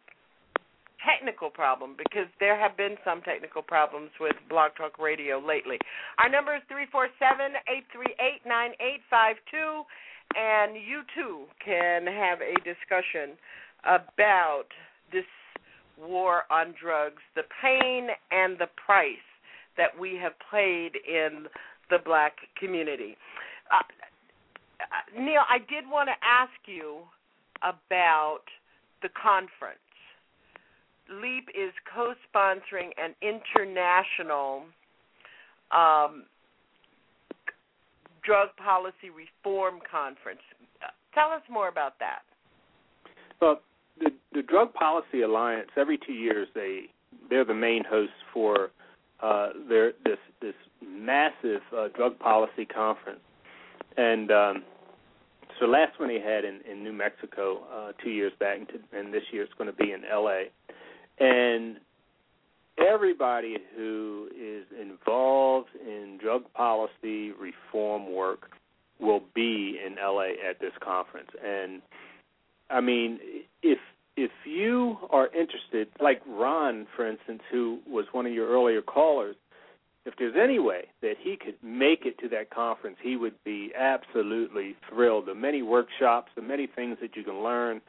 technical problem because there have been some technical problems with Blog Talk Radio lately. Our number is three four seven eight three eight nine eight five two, and you too can have a discussion about this war on drugs, the pain and the price that we have paid in the black community. Uh, Neill, I did want to ask you about the conference LEAP is co-sponsoring an international um, drug policy reform conference. Tell us more about that. Well, the the Drug Policy Alliance every two years they they're the main hosts for uh, their this this massive uh, drug policy conference, and um, so last one they had in, in New Mexico uh, two years back, and, to, and this year it's going to be in L.A. And everybody who is involved in drug policy reform work will be in LA at this conference. And I mean, if if you are interested, like Ron, for instance, who was one of your earlier callers, if there's any way that he could make it to that conference, he would be absolutely thrilled. The many workshops, the many things that you can learn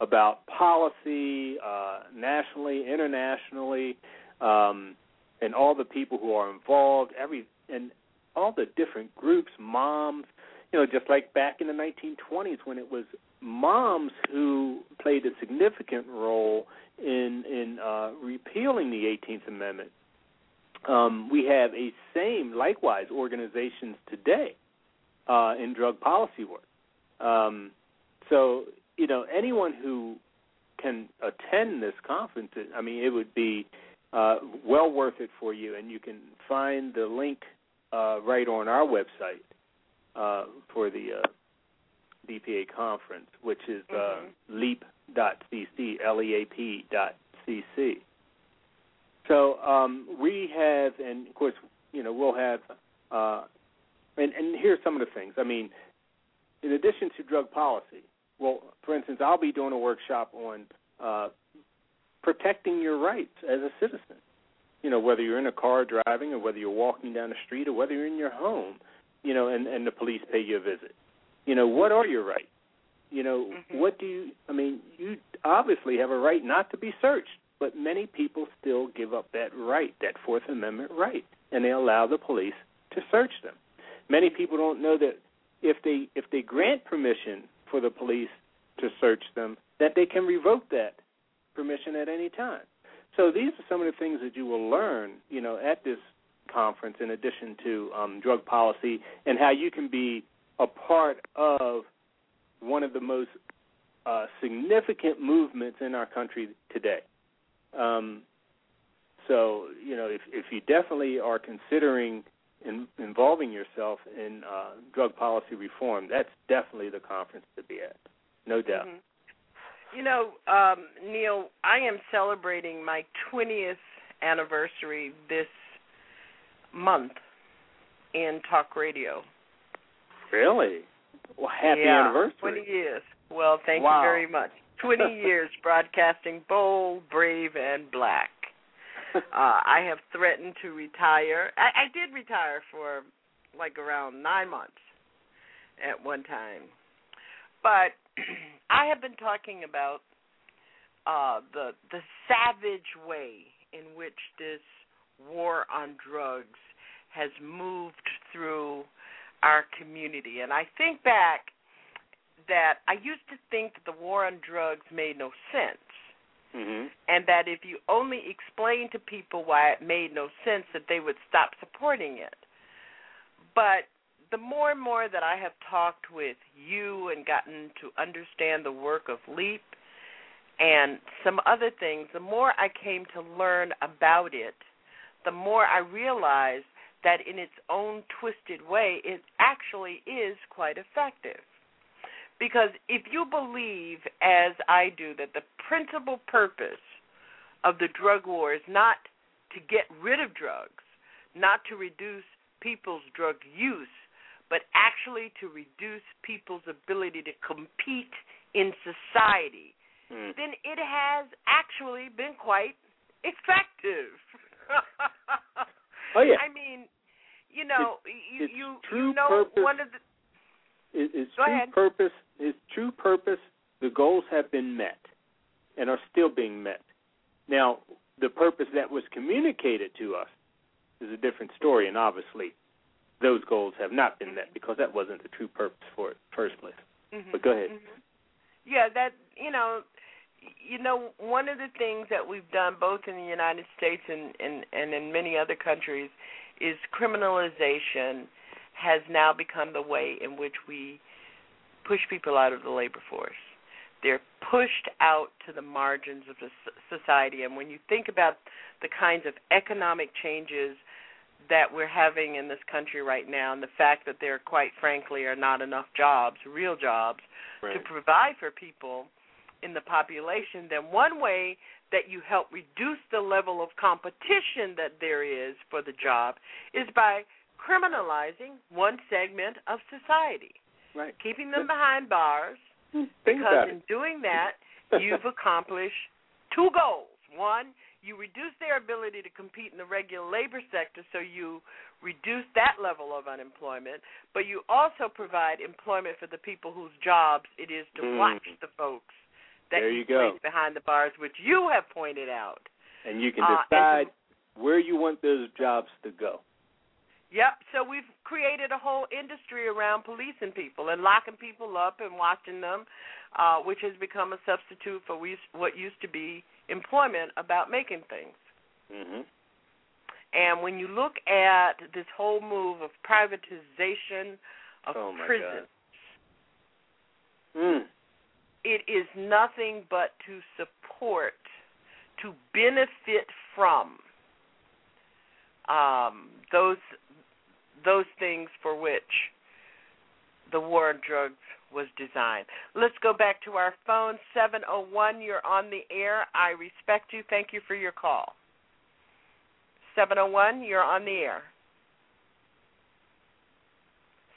about policy uh, nationally, internationally, um, and all the people who are involved, every and all the different groups, moms, you know, just like back in the 1920s when it was moms who played a significant role in in uh, repealing the 18th Amendment. Um, we have a same, likewise, organizations today uh, in drug policy work. Um, so you know anyone who can attend this conference, I mean, it would be uh, well worth it for you, and you can find the link uh, right on our website uh, for the uh, DPA conference, which is uh, mm-hmm. leap.cc, L-E-A-P dot cc. So um, we have, and of course, you know, we'll have, uh, and, and here's some of the things. I mean, in addition to drug policy, well, for instance, I'll be doing a workshop on uh, protecting your rights as a citizen. You know, whether you're in a car driving, or whether you're walking down the street, or whether you're in your home. You know, and and the police pay you a visit. You know, what are your rights? You know, mm-hmm. what do you? I mean, you obviously have a right not to be searched, but many people still give up that right, that Fourth Amendment right, and they allow the police to search them. Many people don't know that if they if they grant permission for the police to search them, that they can revoke that permission at any time. So these are some of the things that you will learn, you know, at this conference in addition to um, drug policy and how you can be a part of one of the most uh, significant movements in our country today. Um, so, you know, if, if you definitely are considering in, involving yourself in uh, drug policy reform, that's definitely the conference to be at, no doubt. Mm-hmm. You know, um, Neill, I am celebrating my 20th anniversary this month in talk radio. Really? Well, happy yeah, anniversary. 20 years. Well, thank wow. you very much. 20 years broadcasting bold, brave, and black. Uh, I have threatened to retire. I, I did retire for like around nine months at one time. But I have been talking about uh, the the savage way in which this war on drugs has moved through our community. And I think back that I used to think that the war on drugs made no sense. Mm-hmm. And that if you only explained to people why it made no sense, that they would stop supporting it. But the more and more that I have talked with you and gotten to understand the work of LEAP and some other things, the more I came to learn about it, the more I realized that in its own twisted way, it actually is quite effective. Because if you believe, as I do, that the principal purpose of the drug war is not to get rid of drugs, not to reduce people's drug use, but actually to reduce people's ability to compete in society, mm. then it has actually been quite effective. oh yeah. I mean, you know, it's, you it's you, you know purpose, one of the it, its Go true ahead. purpose, its true purpose, the goals have been met and are still being met. Now, the purpose that was communicated to us is a different story, and obviously, those goals have not been met because that wasn't the true purpose for it first place. Mm-hmm. But go ahead. Mm-hmm. Yeah, that you know, you know, one of the things that we've done both in the United States and and, and in many other countries is criminalization has now become the way in which we push people out of the labor force. They're pushed out to the margins of the society, and when you think about the kinds of economic changes that we're having in this country right now, and the fact that there, quite frankly, are not enough jobs, real jobs, right. to provide for people in the population, then one way that you help reduce the level of competition that there is for the job is by criminalizing one segment of society. Right. Keeping them behind bars. Hmm. Think because in doing that, you've accomplished two goals. One, you reduce their ability to compete in the regular labor sector, so you reduce that level of unemployment, but you also provide employment for the people whose jobs it is to Mm. watch the folks that There you go. place behind the bars, which you have pointed out. And you can Uh, decide where you want those jobs to go. Yep. So we've created a whole industry around policing people and locking people up and watching them, uh, which has become a substitute for we, what used to be employment about making things. Mm-hmm. And when you look at this whole move of privatization of Oh, prisons, Mm. it is nothing but to support, to benefit from um, those those things for which the war on drugs was designed. Let's go back to our phone. 701, you're on the air. I respect you. Thank you for your call. 701, you're on the air.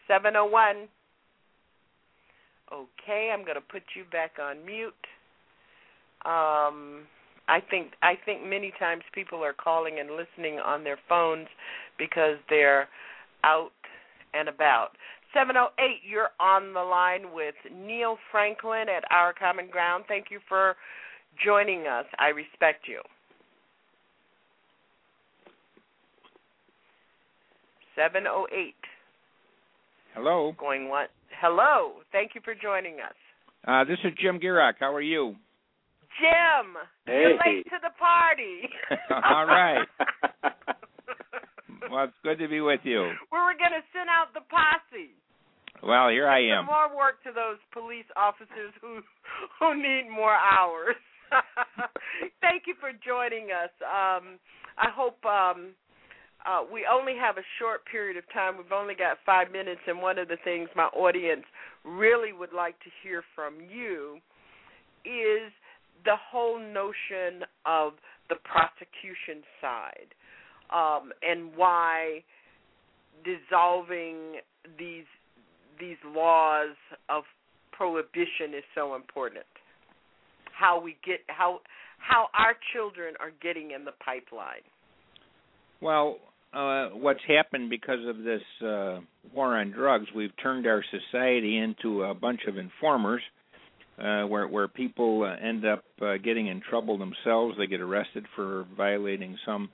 701. Okay, I'm going to put you back on mute. Um, I think I think many times people are calling and listening on their phones because they're out and about. 708, you're on the line with Neill Franklin at Our Common Ground. Thank you for joining us. I respect you. 708. Hello. Going what? Hello. Thank you for joining us. Uh, this is Jim Gierach. How are you? Jim, Hey. you're late to the party. All right. well, it's good to be with you. We were going to send out the posse. Well, here I am. Some more work to those police officers who who need more hours. Thank you for joining us. Um, I hope um, uh, we only have a short period of time. We've only got five minutes, and one of the things my audience really would like to hear from you is the whole notion of the prosecution side um, and why dissolving these these laws of prohibition is so important. How we get how how our children are getting in the pipeline. Well, uh, what's happened because of this uh, war on drugs, we've turned our society into a bunch of informers, uh, where where people uh, end up uh, getting in trouble themselves. They get arrested for violating some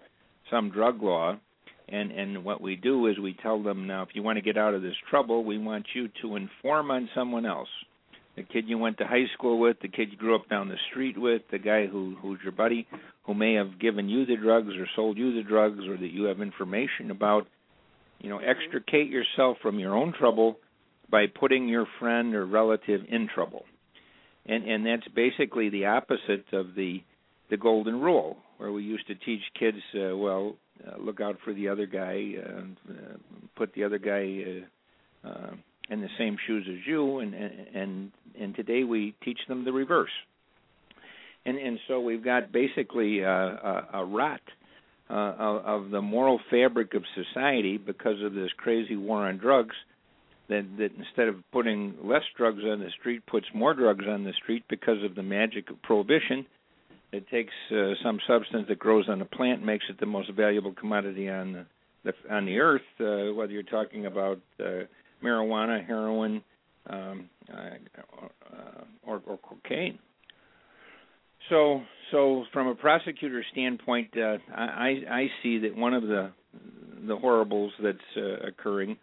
some drug law, and and what we do is we tell them now, if you want to get out of this trouble, we want you to inform on someone else. The kid you went to high school with, the kid you grew up down the street with, the guy who who's your buddy, who may have given you the drugs or sold you the drugs, or that you have information about. You know, extricate yourself from your own trouble by putting your friend or relative in trouble. And and that's basically the opposite of the the golden rule, where we used to teach kids, uh, well, uh, look out for the other guy, uh, uh, put the other guy uh, uh, in the same shoes as you, and and and today we teach them the reverse. And and so we've got basically uh, a, a rot uh, of, of the moral fabric of society because of this crazy war on drugs. That that instead of putting less drugs on the street, puts more drugs on the street because of the magic of prohibition it takes uh, some substance that grows on a plant, makes it the most valuable commodity on the, on the earth. Uh, whether you're talking about uh, marijuana, heroin, um, uh, or, or cocaine. So, so from a prosecutor standpoint, uh, I, I see that one of the the horribles that's uh, occurring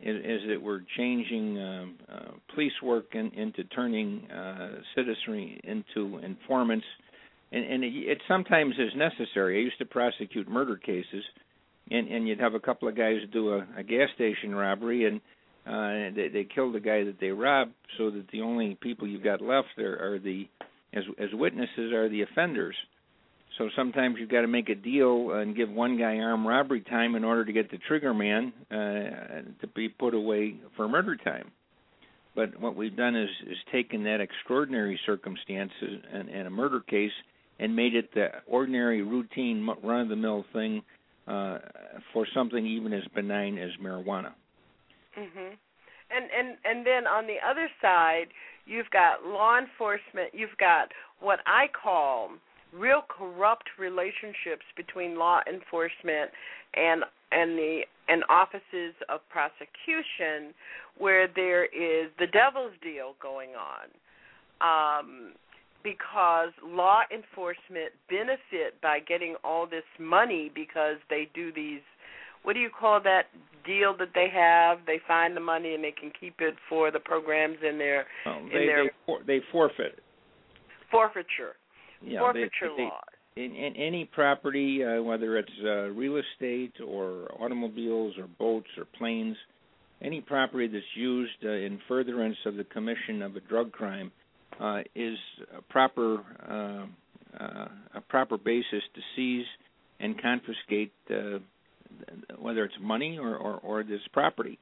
is, is that we're changing um, police work in, into turning citizenry into informants and, and it, it sometimes is necessary. I used to prosecute murder cases, and and you'd have a couple of guys do a, a gas station robbery, and uh, they, they kill the guy that they robbed, so that the only people you've got left are, are the as as witnesses are the offenders. So sometimes you've got to make a deal and give one guy armed robbery time in order to get the trigger man uh, to be put away for murder time. But what we've done is is taken that extraordinary circumstances and, and a murder case and made it the ordinary, routine, run of the mill thing uh, for something even as benign as marijuana. Mhm. And and and then on the other side, you've got law enforcement. You've got what I call real corrupt relationships between law enforcement and and the and offices of prosecution, where there is the devil's deal going on. Um, because law enforcement benefit by getting all this money because they do these what do you call that deal that they have? They find the money and they can keep it for the programs in their in they, their they, for, they forfeit it. forfeiture. Yeah, forfeiture they, laws. in, in any property uh, whether it's uh, real estate or automobiles or boats or planes any property that's used uh, in furtherance of the commission of a drug crime uh, is a proper uh, uh, a proper basis to seize and confiscate uh, whether it's money or, or, or this property.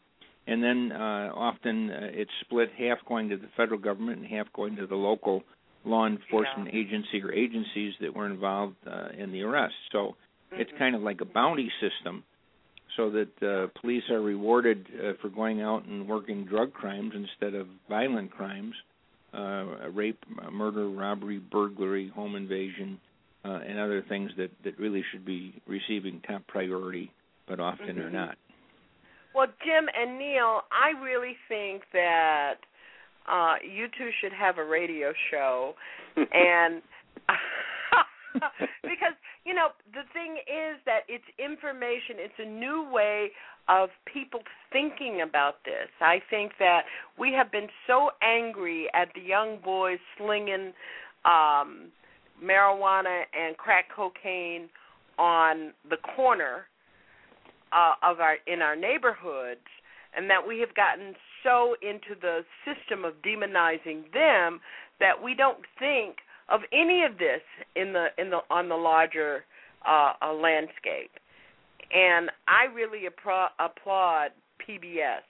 And then uh, often uh, it's split half going to the federal government and half going to the local law enforcement yeah. agency or agencies that were involved uh, in the arrest. So mm-hmm. it's kind of like a bounty system so that uh, police are rewarded uh, for going out and working drug crimes instead of violent crimes uh, rape, murder, robbery, burglary, home invasion, uh, and other things that, that really should be receiving top priority, but often mm-hmm. are not. Well, Jim and Neill, I really think that uh, you two should have a radio show, and because you know the thing is that it's information. It's a new way of people thinking about this. I think that we have been so angry at the young boys slinging um marijuana and crack cocaine on the corner uh, of our in our neighborhoods, and that we have gotten so into the system of demonizing them that we don't think of any of this in the in the on the larger uh, uh, landscape. And I really applaud PBS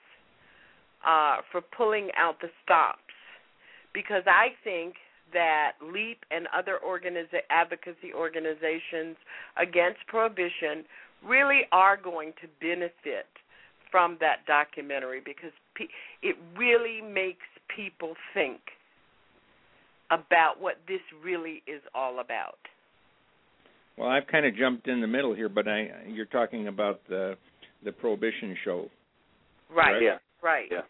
uh, for pulling out the stops because I think that LEAP and other organiza- advocacy organizations against prohibition really are going to benefit from that documentary because it really makes people think about what this really is all about. Well, I've kind of jumped in the middle here, but I you're talking about the the prohibition show. Right. Right. Yeah. Right. Yeah.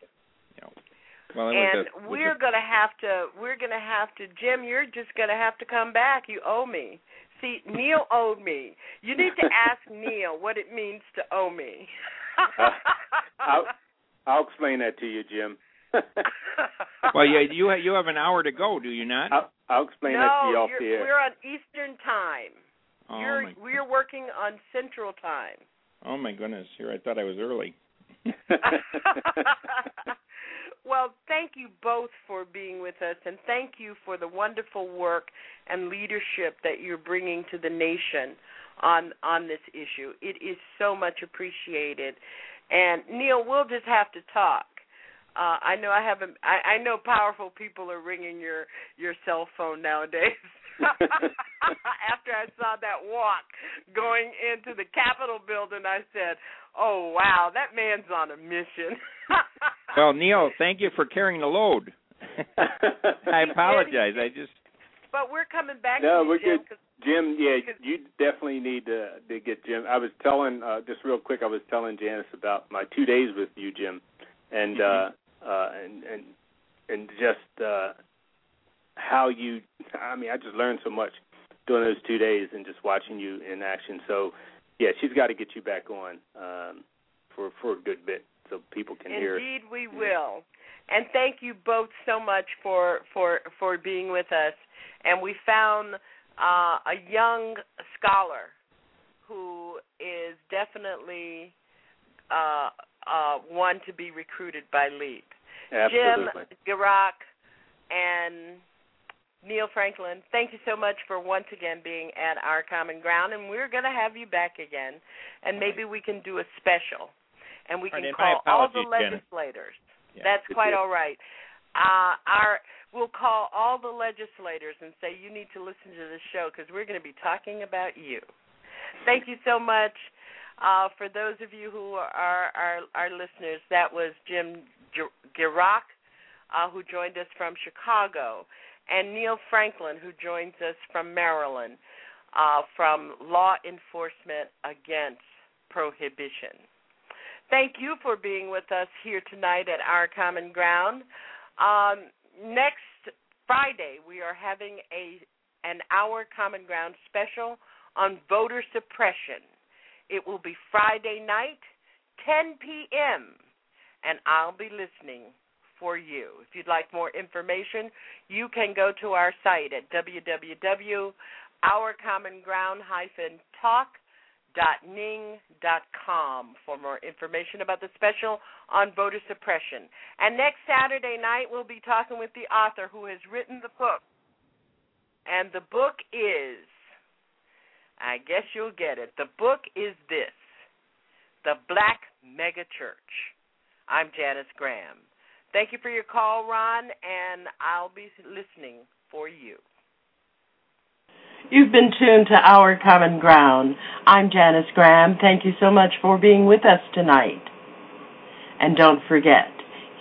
Well, and went to- was we're gonna have to we're gonna have to Jim, you're just gonna have to come back. You owe me. See, Neill owed me. You need to ask Neill what it means to owe me. Uh, I'll, I'll explain that to you, Jim. well, yeah, you ha- you have an hour to go, do you not? I'll, I'll explain no, that to you off you're, the air. we're on Eastern time. oh you're my, we're working on Central time. oh my goodness! Here, I thought I was early. well, thank you both for being with us, and thank you for the wonderful work and leadership that you're bringing to the nation on on this issue. It is so much appreciated. And Neill, we'll just have to talk. Uh, I know I haven't. I, I know powerful people are ringing your your cell phone nowadays. After I saw that walk going into the Capitol building, I said, "Oh wow, that man's on a mission." well, Neill, thank you for carrying the load. I apologize. I just but we're coming back no, we're Jim, good. 'cause- Jim, yeah, you definitely need to to get Jim. I was telling uh just real quick. I was telling Janice about my two days with you, Jim, and uh uh and and and just uh how you. I mean, I just learned so much during those two days and just watching you in action. So yeah, she's got to get you back on um for for a good bit so people can hear. Indeed, we will. And thank you both so much for for for being with us. And we found uh, a young scholar who is definitely uh, uh, one to be recruited by LEAP. Absolutely. Jim Gierach and Neill Franklin, thank you so much for once again being at our common ground, and we're going to have you back again, and maybe we can do a special, and we can right, call all the legislators. Yeah. That's quite all right. Uh, our we'll call all the legislators and say you need to listen to this show because we're going to be talking about you. Thank you so much. Uh, for those of you who are our, listeners, that was Jim Gi- Gierach, uh, who joined us from Chicago, and Neill Franklin, who joins us from Maryland, uh, from Law Enforcement Against Prohibition. Thank you for being with us here tonight at Our Common Ground. Um, next Friday, we are having a an Our Common Ground special on voter suppression. It will be Friday night, 10 p.m., and I'll be listening for you. If you'd like more information, you can go to our site at www.ourcommonground-talk.ning.com for more information about the special on voter suppression. And next Saturday night, we'll be talking with the author who has written the book. And the book is, I guess you'll get it. The book is this The Black Mega Church. I'm Janice Graham. Thank you for your call, Ron, and I'll be listening for you. You've been tuned to Our Common Ground. I'm Janice Graham. Thank you so much for being with us tonight. And don't forget,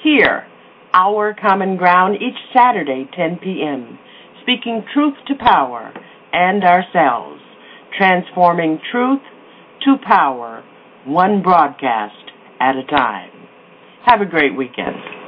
here, Our Common Ground each Saturday, 10 p.m., speaking truth to power and ourselves, transforming truth to power, one broadcast at a time. Have a great weekend.